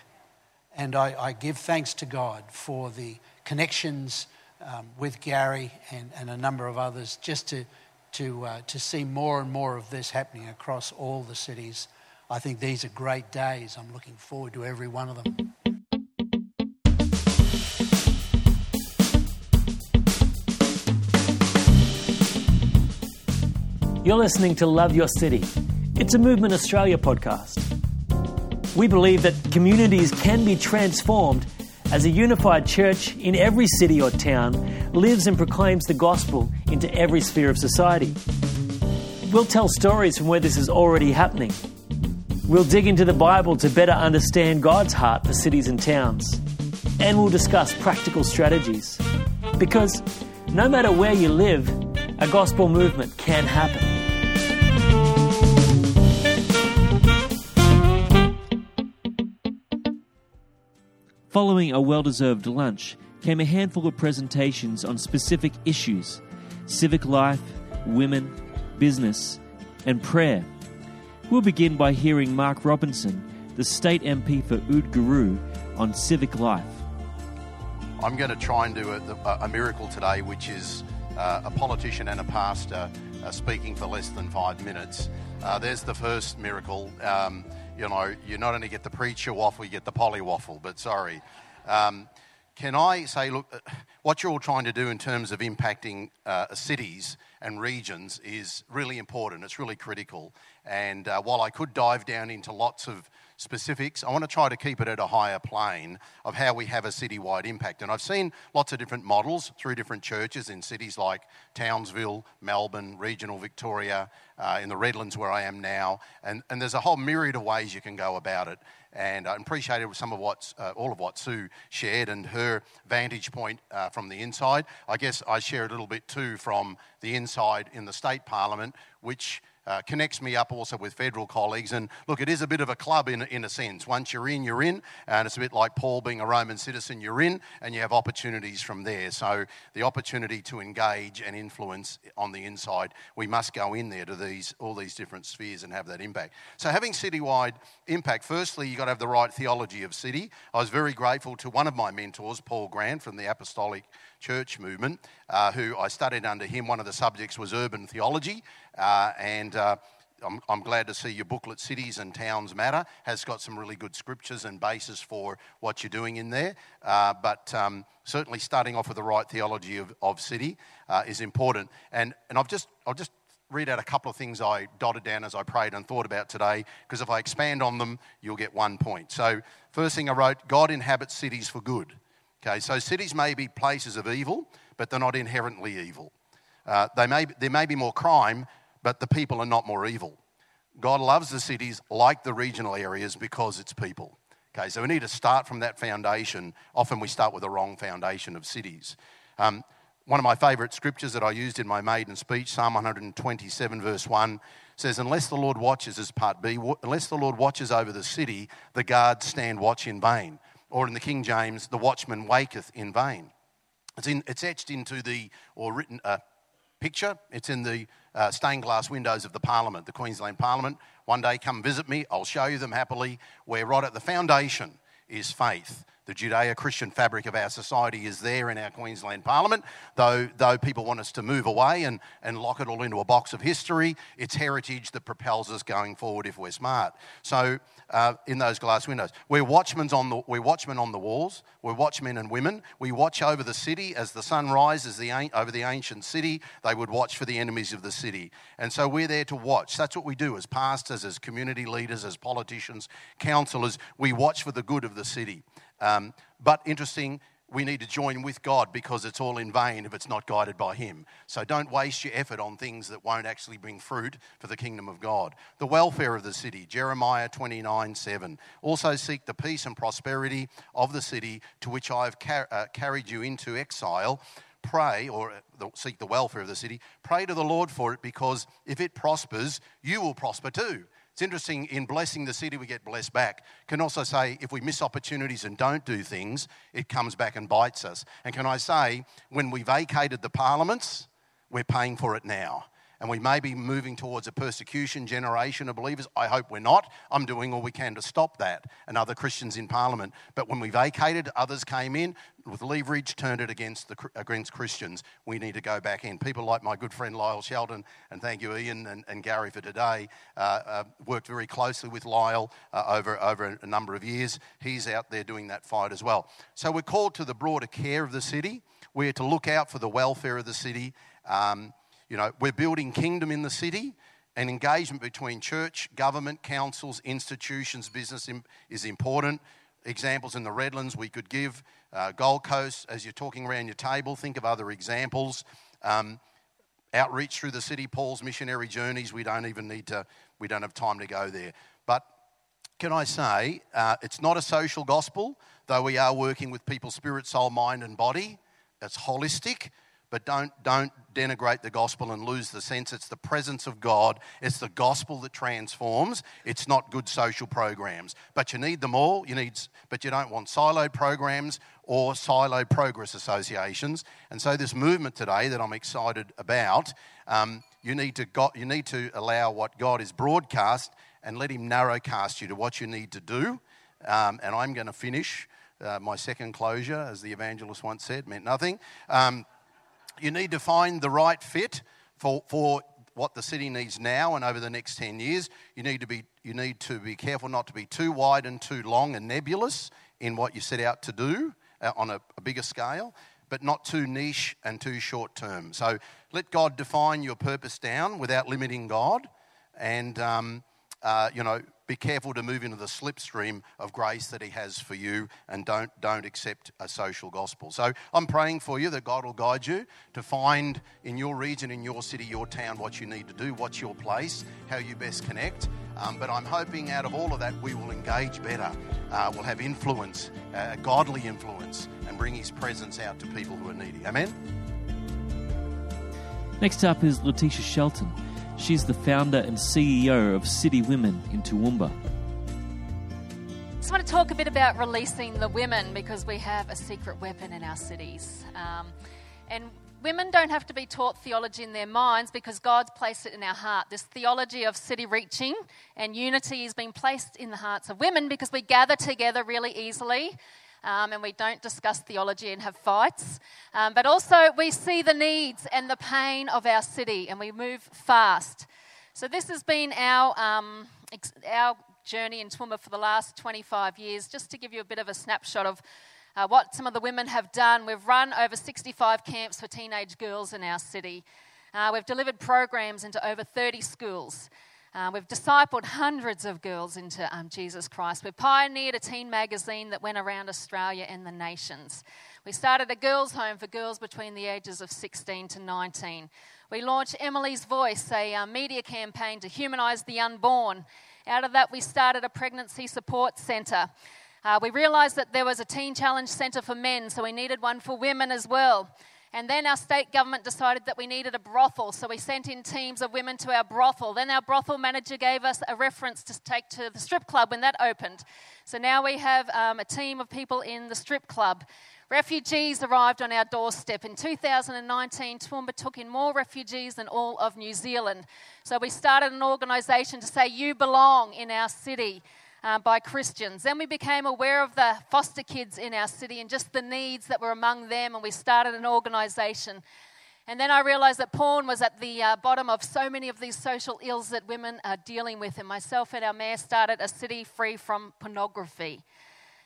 And I, I give thanks to God for the connections um, with Gary and, and a number of others just to, to, uh, to see more and more of this happening across all the cities. I think these are great days. I'm looking forward to every one of them. You're listening to Love Your City. It's a Movement Australia podcast. We believe that communities can be transformed as a unified church in every city or town lives and proclaims the gospel into every sphere of society. We'll tell stories from where this is already happening. We'll dig into the Bible to better understand God's heart for cities and towns. And we'll discuss practical strategies. Because no matter where you live, a gospel movement can happen. Following a well deserved lunch came a handful of presentations on specific issues civic life, women, business, and prayer. We'll begin by hearing Mark Robinson, the state MP for Oodgeroo, on civic life. I'm going to try and do a, a miracle today, which is uh, a politician and a pastor uh, speaking for less than five minutes. Uh, there's the first miracle. Um, you know, you not only get the preacher waffle, you get the polly waffle, but sorry. Um, can I say, look, uh, what you're all trying to do in terms of impacting uh, cities and regions is really important. It's really critical. And uh, while I could dive down into lots of specifics. I want to try to keep it at a higher plane of how we have a citywide impact. And I've seen lots of different models through different churches in cities like Townsville, Melbourne, regional Victoria, uh, in the Redlands where I am now. And, and there's a whole myriad of ways you can go about it. And I appreciated some of what, uh, all of what Sue shared and her vantage point uh, from the inside. I guess I share a little bit too from the inside in the state parliament, which uh, connects me up also with federal colleagues. And look, it is a bit of a club in, in a sense. Once you're in, you're in. And it's a bit like Paul being a Roman citizen, you're in, and you have opportunities from there. So the opportunity to engage and influence on the inside, we must go in there to these all these different spheres and have that impact. So having citywide impact, firstly, you've got to have the right theology of city. I was very grateful to one of my mentors, Paul Grant from the Apostolic church movement, uh, who I studied under him. One of the subjects was urban theology, uh, and uh, I'm, I'm, glad to see your booklet, Cities and Towns Matter, has got some really good scriptures and basis for what you're doing in there. Uh, but um, certainly starting off with the right theology of, of city uh, is important. And, and I've just, I'll just read out a couple of things I dotted down as I prayed and thought about today, because if I expand on them, you'll get one point. So, first thing I wrote God inhabits cities for good. Okay, so cities may be places of evil, but they're not inherently evil. Uh, they may, there may be more crime, but the people are not more evil. God loves the cities like the regional areas because it's people. Okay, so we need to start from that foundation. Often we start with the wrong foundation of cities. Um, one of my favourite scriptures that I used in my maiden speech, Psalm 127, verse 1, says, Unless the Lord watches, as part B, unless the Lord watches over the city, the guards stand watch in vain. Or in the King James, the watchman waketh in vain. It's, in, it's etched into the, or written, uh, picture. It's in the uh, stained glass windows of the Parliament, the Queensland Parliament. One day, come visit me. I'll show you them happily. Where right at the foundation is faith the Judeo Christian fabric of our society is there in our Queensland Parliament, though, though people want us to move away and, and lock it all into a box of history. It's heritage that propels us going forward if we're smart. So, uh, in those glass windows, we're watchmen, on the, we're watchmen on the walls, we're watchmen and women. We watch over the city as the sun rises the, over the ancient city, they would watch for the enemies of the city. And so, we're there to watch. That's what we do as pastors, as community leaders, as politicians, councillors. We watch for the good of the city. Um, but interesting, we need to join with God because it's all in vain if it's not guided by Him. So don't waste your effort on things that won't actually bring fruit for the kingdom of God. The welfare of the city, Jeremiah 29 7. Also seek the peace and prosperity of the city to which I have car- uh, carried you into exile. Pray, or uh, seek the welfare of the city. Pray to the Lord for it because if it prospers, you will prosper too. It's interesting, in blessing the city, we get blessed back. Can also say, if we miss opportunities and don't do things, it comes back and bites us. And can I say, when we vacated the parliaments, we're paying for it now and we may be moving towards a persecution generation of believers. I hope we're not. I'm doing all we can to stop that and other Christians in Parliament. But when we vacated, others came in with leverage, turned it against, the, against Christians. We need to go back in. People like my good friend Lyle Shelton, and thank you, Ian and, and Gary, for today, uh, uh, worked very closely with Lyle uh, over, over a number of years. He's out there doing that fight as well. So we're called to the broader care of the city. We're to look out for the welfare of the city. Um, you know, we're building kingdom in the city, and engagement between church, government, councils, institutions, business is important. Examples in the Redlands we could give. Uh, Gold Coast, as you're talking around your table, think of other examples. Um, outreach through the city, Paul's missionary journeys, we don't even need to, we don't have time to go there. But can I say, uh, it's not a social gospel, though we are working with people's spirit, soul, mind, and body. It's holistic but don't, don't denigrate the gospel and lose the sense it's the presence of God. It's the gospel that transforms. It's not good social programs. But you need them all. You need, but you don't want siloed programs or siloed progress associations. And so, this movement today that I'm excited about, um, you, need to go, you need to allow what God is broadcast and let Him narrowcast you to what you need to do. Um, and I'm going to finish. Uh, my second closure, as the evangelist once said, meant nothing. Um, you need to find the right fit for, for what the city needs now and over the next 10 years. You need, to be, you need to be careful not to be too wide and too long and nebulous in what you set out to do uh, on a, a bigger scale, but not too niche and too short term. So let God define your purpose down without limiting God. And, um, uh, you know, be careful to move into the slipstream of grace that He has for you and don't, don't accept a social gospel. So I'm praying for you that God will guide you to find in your region, in your city, your town, what you need to do, what's your place, how you best connect. Um, but I'm hoping out of all of that, we will engage better. Uh, we'll have influence, uh, godly influence, and bring His presence out to people who are needy. Amen? Next up is Letitia Shelton. She's the founder and CEO of City Women in Toowoomba. I just want to talk a bit about releasing the women because we have a secret weapon in our cities. Um, and women don't have to be taught theology in their minds because God's placed it in our heart. This theology of city reaching and unity is being placed in the hearts of women because we gather together really easily um, and we don't discuss theology and have fights. Um, but also, we see the needs and the pain of our city and we move fast. So, this has been our, um, ex- our journey in Toowoomba for the last 25 years. Just to give you a bit of a snapshot of uh, what some of the women have done, we've run over 65 camps for teenage girls in our city. Uh, we've delivered programs into over 30 schools. Uh, we've discipled hundreds of girls into um, Jesus Christ. We've pioneered a teen magazine that went around Australia and the nations. We started a girls' home for girls between the ages of 16 to 19. We launched Emily's Voice, a uh, media campaign to humanise the unborn. Out of that, we started a pregnancy support centre. Uh, we realised that there was a Teen Challenge Centre for men, so we needed one for women as well. And then our state government decided that we needed a brothel, so we sent in teams of women to our brothel. Then our brothel manager gave us a reference to take to the strip club when that opened. So now we have um, a team of people in the strip club. Refugees arrived on our doorstep. In 2019, Toowoomba took in more refugees than all of New Zealand. So we started an organisation to say, You belong in our city uh, by Christians. Then we became aware of the foster kids in our city and just the needs that were among them, and we started an organisation. And then I realised that porn was at the uh, bottom of so many of these social ills that women are dealing with. And myself and our mayor started a city free from pornography.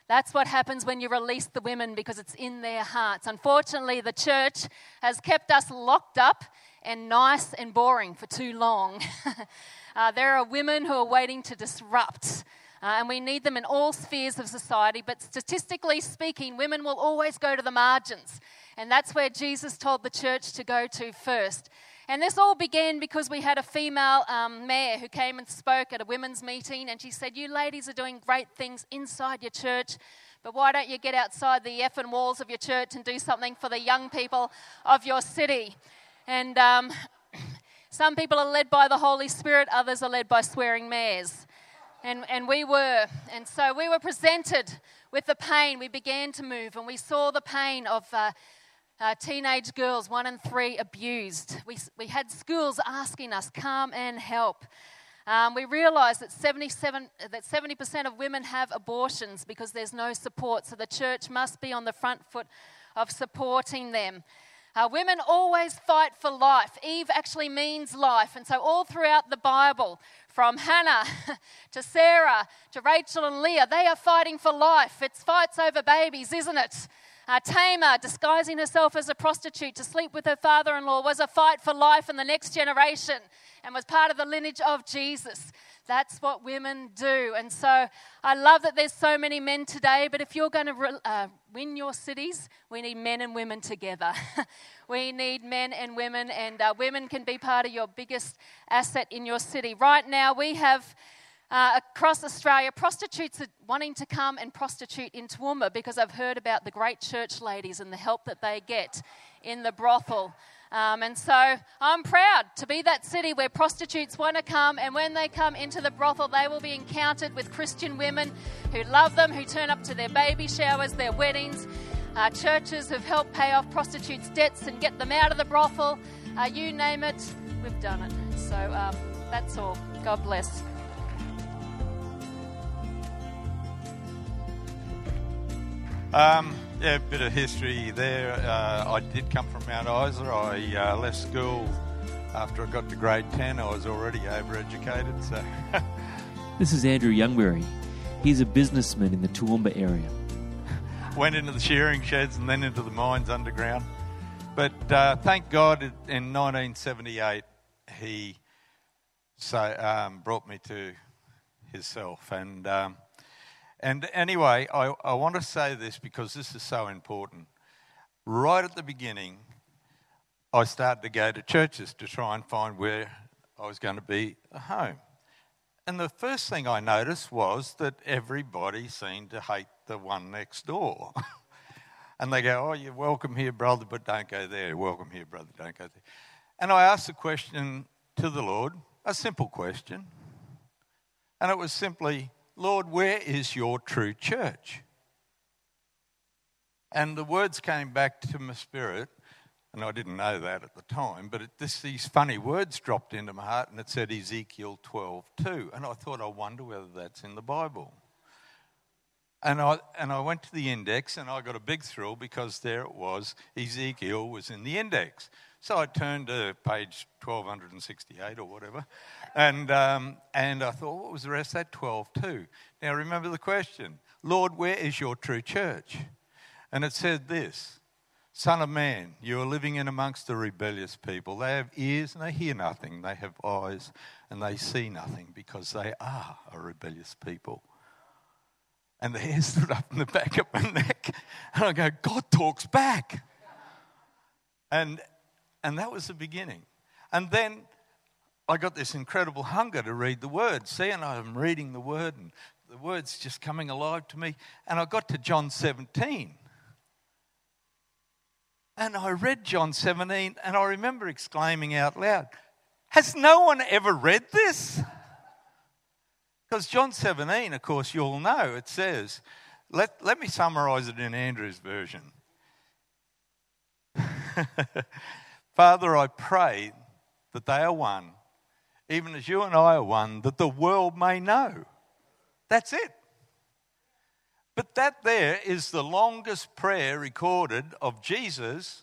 That's what happens when you release the women because it's in their hearts. Unfortunately, the church has kept us locked up and nice and boring for too long. [laughs] uh, there are women who are waiting to disrupt uh, and we need them in all spheres of society. But statistically speaking, women will always go to the margins. And that's where Jesus told the church to go to first. And this all began because we had a female um, mayor who came and spoke at a women's meeting, and she said, You ladies are doing great things inside your church, but why don't you get outside the effing walls of your church and do something for the young people of your city? And um, [clears throat] some people are led by the Holy Spirit, others are led by swearing mayors. And, and we were. And so we were presented with the pain. We began to move and we saw the pain of uh, uh, teenage girls, one in three, abused. We, we had schools asking us, come and help. Um, we realised that, 77, that 70% of women have abortions because there's no support. So the church must be on the front foot of supporting them. Uh, women always fight for life. Eve actually means life. And so, all throughout the Bible, from Hannah [laughs] to Sarah to Rachel and Leah, they are fighting for life. It's fights over babies, isn't it? Uh, Tamar, disguising herself as a prostitute to sleep with her father in law, was a fight for life in the next generation and was part of the lineage of Jesus. That's what women do. And so I love that there's so many men today, but if you're going to uh, win your cities, we need men and women together. [laughs] we need men and women, and uh, women can be part of your biggest asset in your city. Right now, we have. Uh, across Australia, prostitutes are wanting to come and prostitute in Toowoomba because I've heard about the great church ladies and the help that they get in the brothel. Um, and so I'm proud to be that city where prostitutes want to come, and when they come into the brothel, they will be encountered with Christian women who love them, who turn up to their baby showers, their weddings. Uh, churches have helped pay off prostitutes' debts and get them out of the brothel. Uh, you name it, we've done it. So um, that's all. God bless. Um, yeah, a bit of history there. Uh, I did come from Mount Isa. I uh, left school after I got to grade 10. I was already overeducated. So. [laughs] this is Andrew Youngberry. He's a businessman in the Toowoomba area. Went into the shearing sheds and then into the mines underground. But uh, thank God in 1978 he so, um, brought me to himself. And um, and anyway, I, I want to say this because this is so important. Right at the beginning, I started to go to churches to try and find where I was going to be a home. And the first thing I noticed was that everybody seemed to hate the one next door. [laughs] and they go, Oh, you're welcome here, brother, but don't go there. Welcome here, brother, don't go there. And I asked a question to the Lord, a simple question. And it was simply, Lord, where is your true church? And the words came back to my spirit, and I didn't know that at the time, but it, this, these funny words dropped into my heart, and it said Ezekiel 12 2. And I thought, I wonder whether that's in the Bible. And I, and I went to the index, and I got a big thrill because there it was Ezekiel was in the index. So I turned to page 1268 or whatever, and, um, and I thought, what was the rest of that? 12 too. Now remember the question Lord, where is your true church? And it said this Son of man, you are living in amongst the rebellious people. They have ears and they hear nothing. They have eyes and they see nothing because they are a rebellious people. And the hair [laughs] stood up in the back of my neck. And I go, God talks back. And, and that was the beginning. And then I got this incredible hunger to read the word. See, and I'm reading the word, and the word's just coming alive to me. And I got to John 17. And I read John 17, and I remember exclaiming out loud, Has no one ever read this? Because John 17, of course, you all know, it says, let, let me summarize it in Andrew's version. [laughs] Father, I pray that they are one, even as you and I are one, that the world may know. That's it. But that there is the longest prayer recorded of Jesus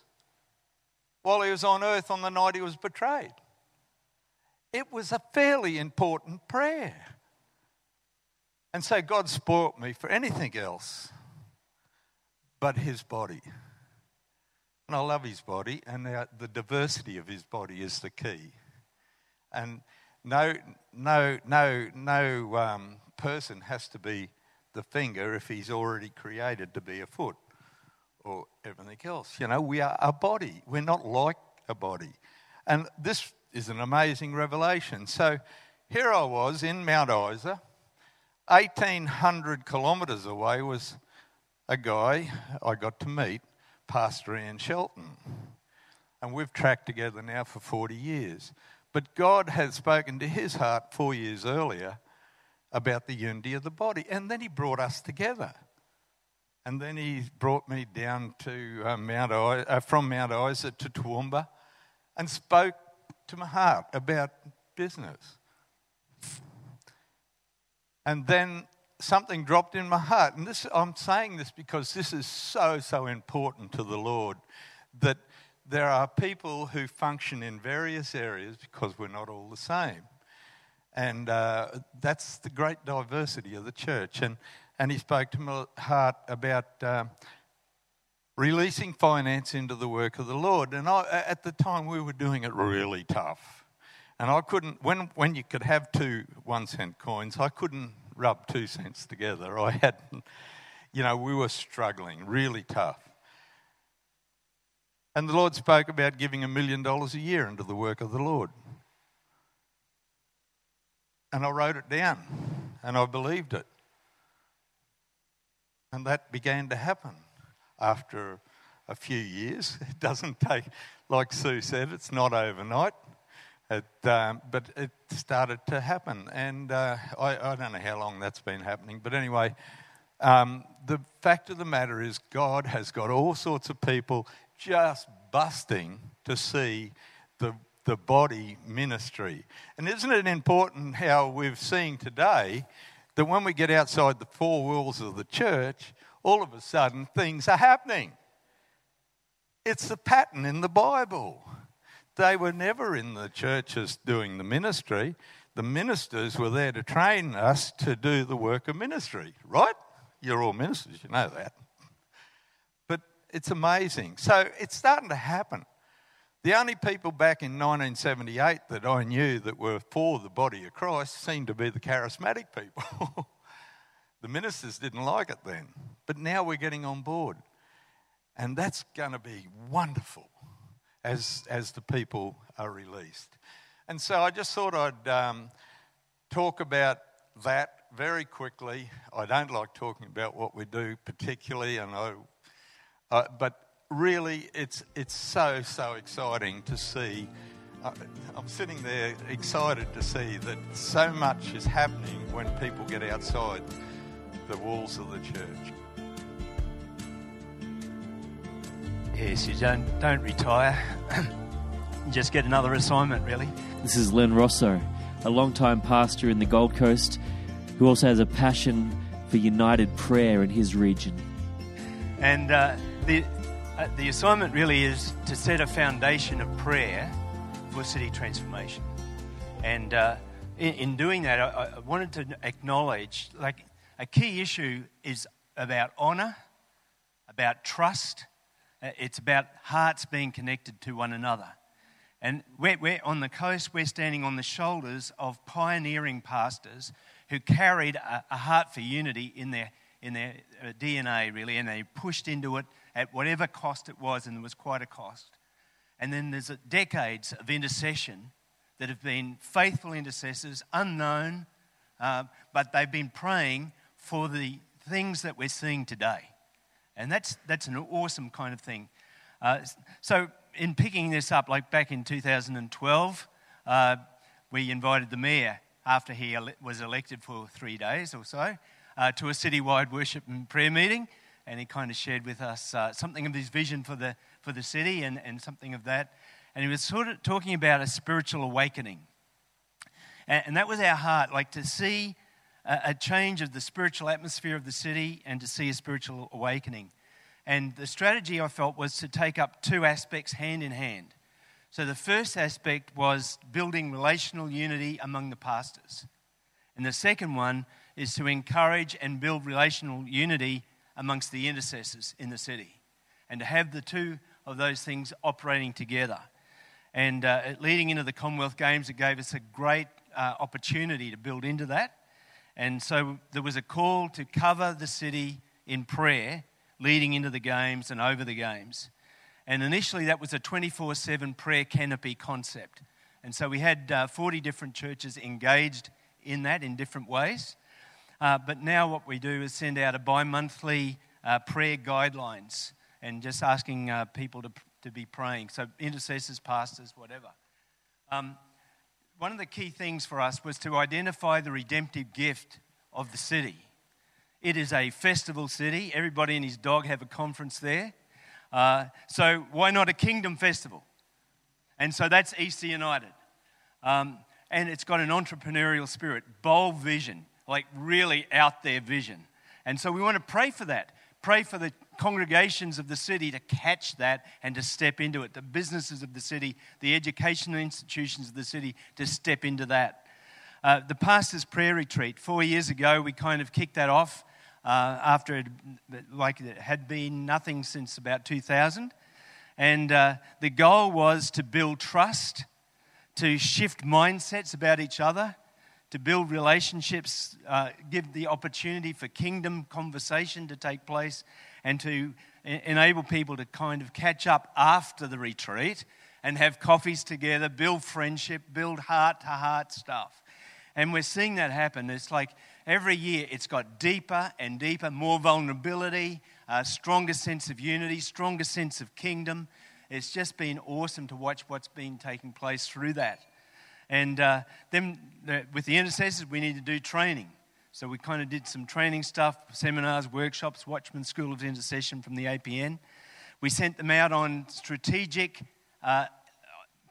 while he was on earth on the night he was betrayed. It was a fairly important prayer. And so God spoilt me for anything else but his body. And I love his body, and the diversity of his body is the key. And no, no, no, no um, person has to be the finger if he's already created to be a foot or everything else. You know, we are a body. We're not like a body. And this is an amazing revelation. So here I was in Mount Isa 1,800 kilometres away was a guy I got to meet, Pastor Ian Shelton. And we've tracked together now for 40 years. But God had spoken to his heart four years earlier about the unity of the body. And then he brought us together. And then he brought me down to uh, Mount I- uh, from Mount Isa to Toowoomba and spoke to my heart about business. And then something dropped in my heart. And this, I'm saying this because this is so, so important to the Lord that there are people who function in various areas because we're not all the same. And uh, that's the great diversity of the church. And, and he spoke to my heart about uh, releasing finance into the work of the Lord. And I, at the time, we were doing it really tough. And I couldn't, when, when you could have two one cent coins, I couldn't rub two cents together. [laughs] I hadn't, you know, we were struggling, really tough. And the Lord spoke about giving a million dollars a year into the work of the Lord. And I wrote it down and I believed it. And that began to happen after a few years. [laughs] It doesn't take, like Sue said, it's not overnight. It, um, but it started to happen, and uh, I, I, don't know how long that's been happening. But anyway, um, the fact of the matter is, God has got all sorts of people just busting to see the the body ministry. And isn't it important how we've seen today that when we get outside the four walls of the church, all of a sudden things are happening? It's the pattern in the Bible. They were never in the churches doing the ministry. The ministers were there to train us to do the work of ministry, right? You're all ministers, you know that. But it's amazing. So it's starting to happen. The only people back in 1978 that I knew that were for the body of Christ seemed to be the charismatic people. [laughs] the ministers didn't like it then. But now we're getting on board. And that's going to be wonderful as, as the people are released. And so I just thought I'd um, talk about that very quickly. I don't like talking about what we do particularly, and I, uh, but really, it's it's so so exciting to see. Uh, I'm sitting there excited to see that so much is happening when people get outside the walls of the church. Yes, you don't don't retire. [coughs] Just get another assignment, really. This is Len Rosso, a long-time pastor in the Gold Coast, who also has a passion for united prayer in his region. And uh, the uh, the assignment really is to set a foundation of prayer for city transformation. And uh, in, in, doing that, I, I wanted to acknowledge, like, a key issue is about honour, about trust, It's about hearts being connected to one another. And we're, we're on the coast, we're standing on the shoulders of pioneering pastors who carried a, a heart for unity in their, in their uh, DNA, really, and they pushed into it at whatever cost it was, and there was quite a cost. And then there's decades of intercession that have been faithful intercessors, unknown, uh, but they've been praying for the things that we're seeing today. And that's, that's an awesome kind of thing. Uh, so, in picking this up, like back in 2012, uh, we invited the mayor after he ele- was elected for three days or so uh, to a citywide worship and prayer meeting. And he kind of shared with us uh, something of his vision for the, for the city and, and something of that. And he was sort of talking about a spiritual awakening. And, and that was our heart, like to see a, change of the spiritual atmosphere of the city and to see a spiritual awakening. And the strategy I felt was to take up two aspects hand in hand. So the first aspect was building relational unity among the pastors. And the second one is to encourage and build relational unity amongst the intercessors in the city and to have the two of those things operating together. And uh, leading into the Commonwealth Games, it gave us a great uh, opportunity to build into that. And so there was a call to cover the city in prayer leading into the games and over the games. And initially, that was a 24 7 prayer canopy concept. And so we had uh, 40 different churches engaged in that in different ways. Uh, but now, what we do is send out a bi monthly uh, prayer guidelines and just asking uh, people to, to be praying. So, intercessors, pastors, whatever. Um, one of the key things for us was to identify the redemptive gift of the city. It is a festival city. Everybody and his dog have a conference there. Uh, so why not a kingdom festival? And so that's Easter United. Um, and it's got an entrepreneurial spirit, bold vision, like really out there vision. And so we want to pray for that. Pray for the congregations of the city to catch that and to step into it, the businesses of the city, the educational institutions of the city to step into that. Uh, the pastor's prayer retreat, four years ago, we kind of kicked that off uh, after it, like it had been nothing since about 2000. And uh, the goal was to build trust, to shift mindsets about each other, to build relationships, uh, give the opportunity for kingdom conversation to take place, and to enable people to kind of catch up after the retreat and have coffees together, build friendship, build heart to heart stuff. And we're seeing that happen. It's like every year it's got deeper and deeper, more vulnerability, a stronger sense of unity, stronger sense of kingdom. It's just been awesome to watch what's been taking place through that. And uh, then the, with the intercessors, we need to do training. So we kind of did some training stuff, seminars, workshops, Watchman School of Intercession from the APN. We sent them out on strategic uh,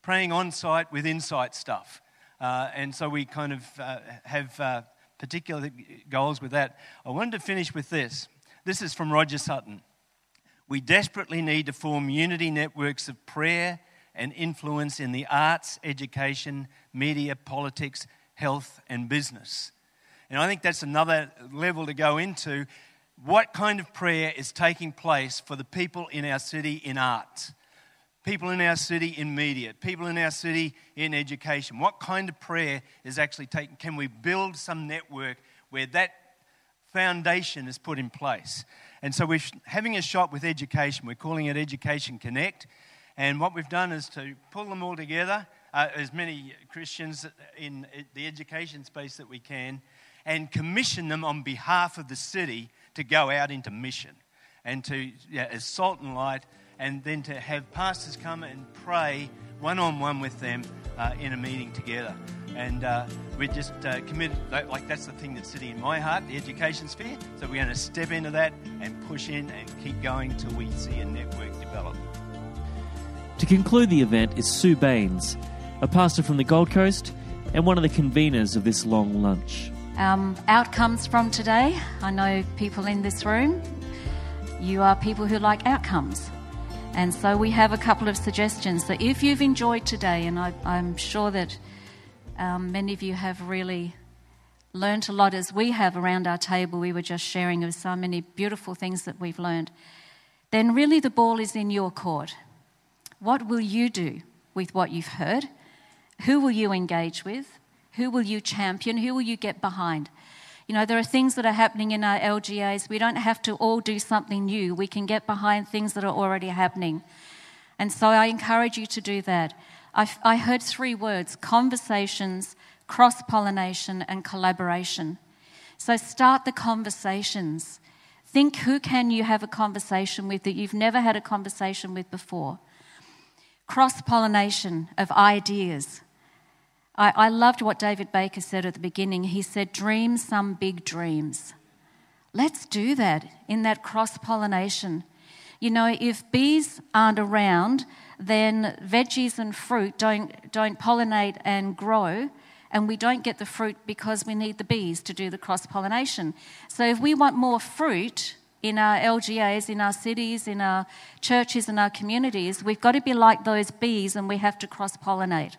praying on site with insight stuff. Uh, and so we kind of uh, have uh, particular goals with that. I wanted to finish with this. This is from Roger Sutton. We desperately need to form unity networks of prayer and influence in the arts, education, media, politics, health, and business. And I think that's another level to go into. What kind of prayer is taking place for the people in our city in arts? People in our city in media, people in our city in education. What kind of prayer is actually taking? Can we build some network where that foundation is put in place? And so we're having a shot with education. We're calling it Education Connect. And what we've done is to pull them all together, uh, as many Christians in the education space that we can, and commission them on behalf of the city to go out into mission and to, yeah, as salt and light, and then to have pastors come and pray one on one with them uh, in a meeting together. And uh, we're just uh, committed, like like that's the thing that's sitting in my heart, the education sphere. So we're going to step into that and push in and keep going till we see a network develop. To conclude the event is Sue Baynes, a pastor from the Gold Coast and one of the conveners of this long lunch. Um, outcomes from today. I know people in this room, you are people who like outcomes. And so we have a couple of suggestions that if you've enjoyed today, and I, I'm sure that um, many of you have really learned a lot as we have around our table, we were just sharing of so many beautiful things that we've learned. then really the ball is in your court. What will you do with what you've heard? Who will you engage with? Who will you champion? Who will you get behind? You know, there are things that are happening in our LGAs. We don't have to all do something new. We can get behind things that are already happening. And so I encourage you to do that. I, I heard three words conversations, cross pollination, and collaboration. So start the conversations. Think who can you have a conversation with that you've never had a conversation with before. Cross pollination of ideas. I, I loved what David Baker said at the beginning. He said, Dream some big dreams. Let's do that in that cross pollination. You know, if bees aren't around, then veggies and fruit don't, don't pollinate and grow, and we don't get the fruit because we need the bees to do the cross pollination. So, if we want more fruit in our LGAs, in our cities, in our churches, in our communities, we've got to be like those bees and we have to cross pollinate.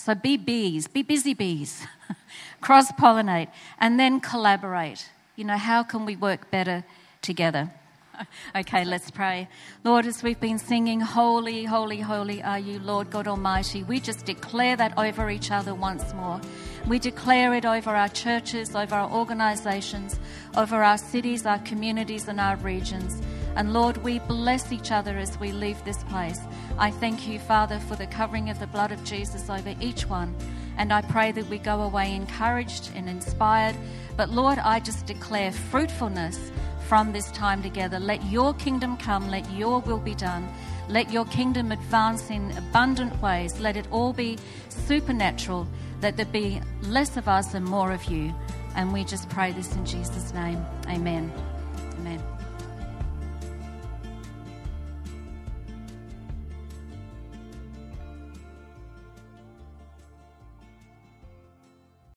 So, be bees, be busy bees, [laughs] cross pollinate, and then collaborate. You know, how can we work better together? [laughs] okay, let's pray. Lord, as we've been singing, Holy, Holy, Holy are you, Lord God Almighty, we just declare that over each other once more. We declare it over our churches, over our organizations, over our cities, our communities, and our regions. And Lord, we bless each other as we leave this place. I thank you, Father, for the covering of the blood of Jesus over each one. And I pray that we go away encouraged and inspired. But Lord, I just declare fruitfulness from this time together. Let your kingdom come, let your will be done. Let your kingdom advance in abundant ways. Let it all be supernatural. Let there be less of us and more of you. And we just pray this in Jesus' name. Amen.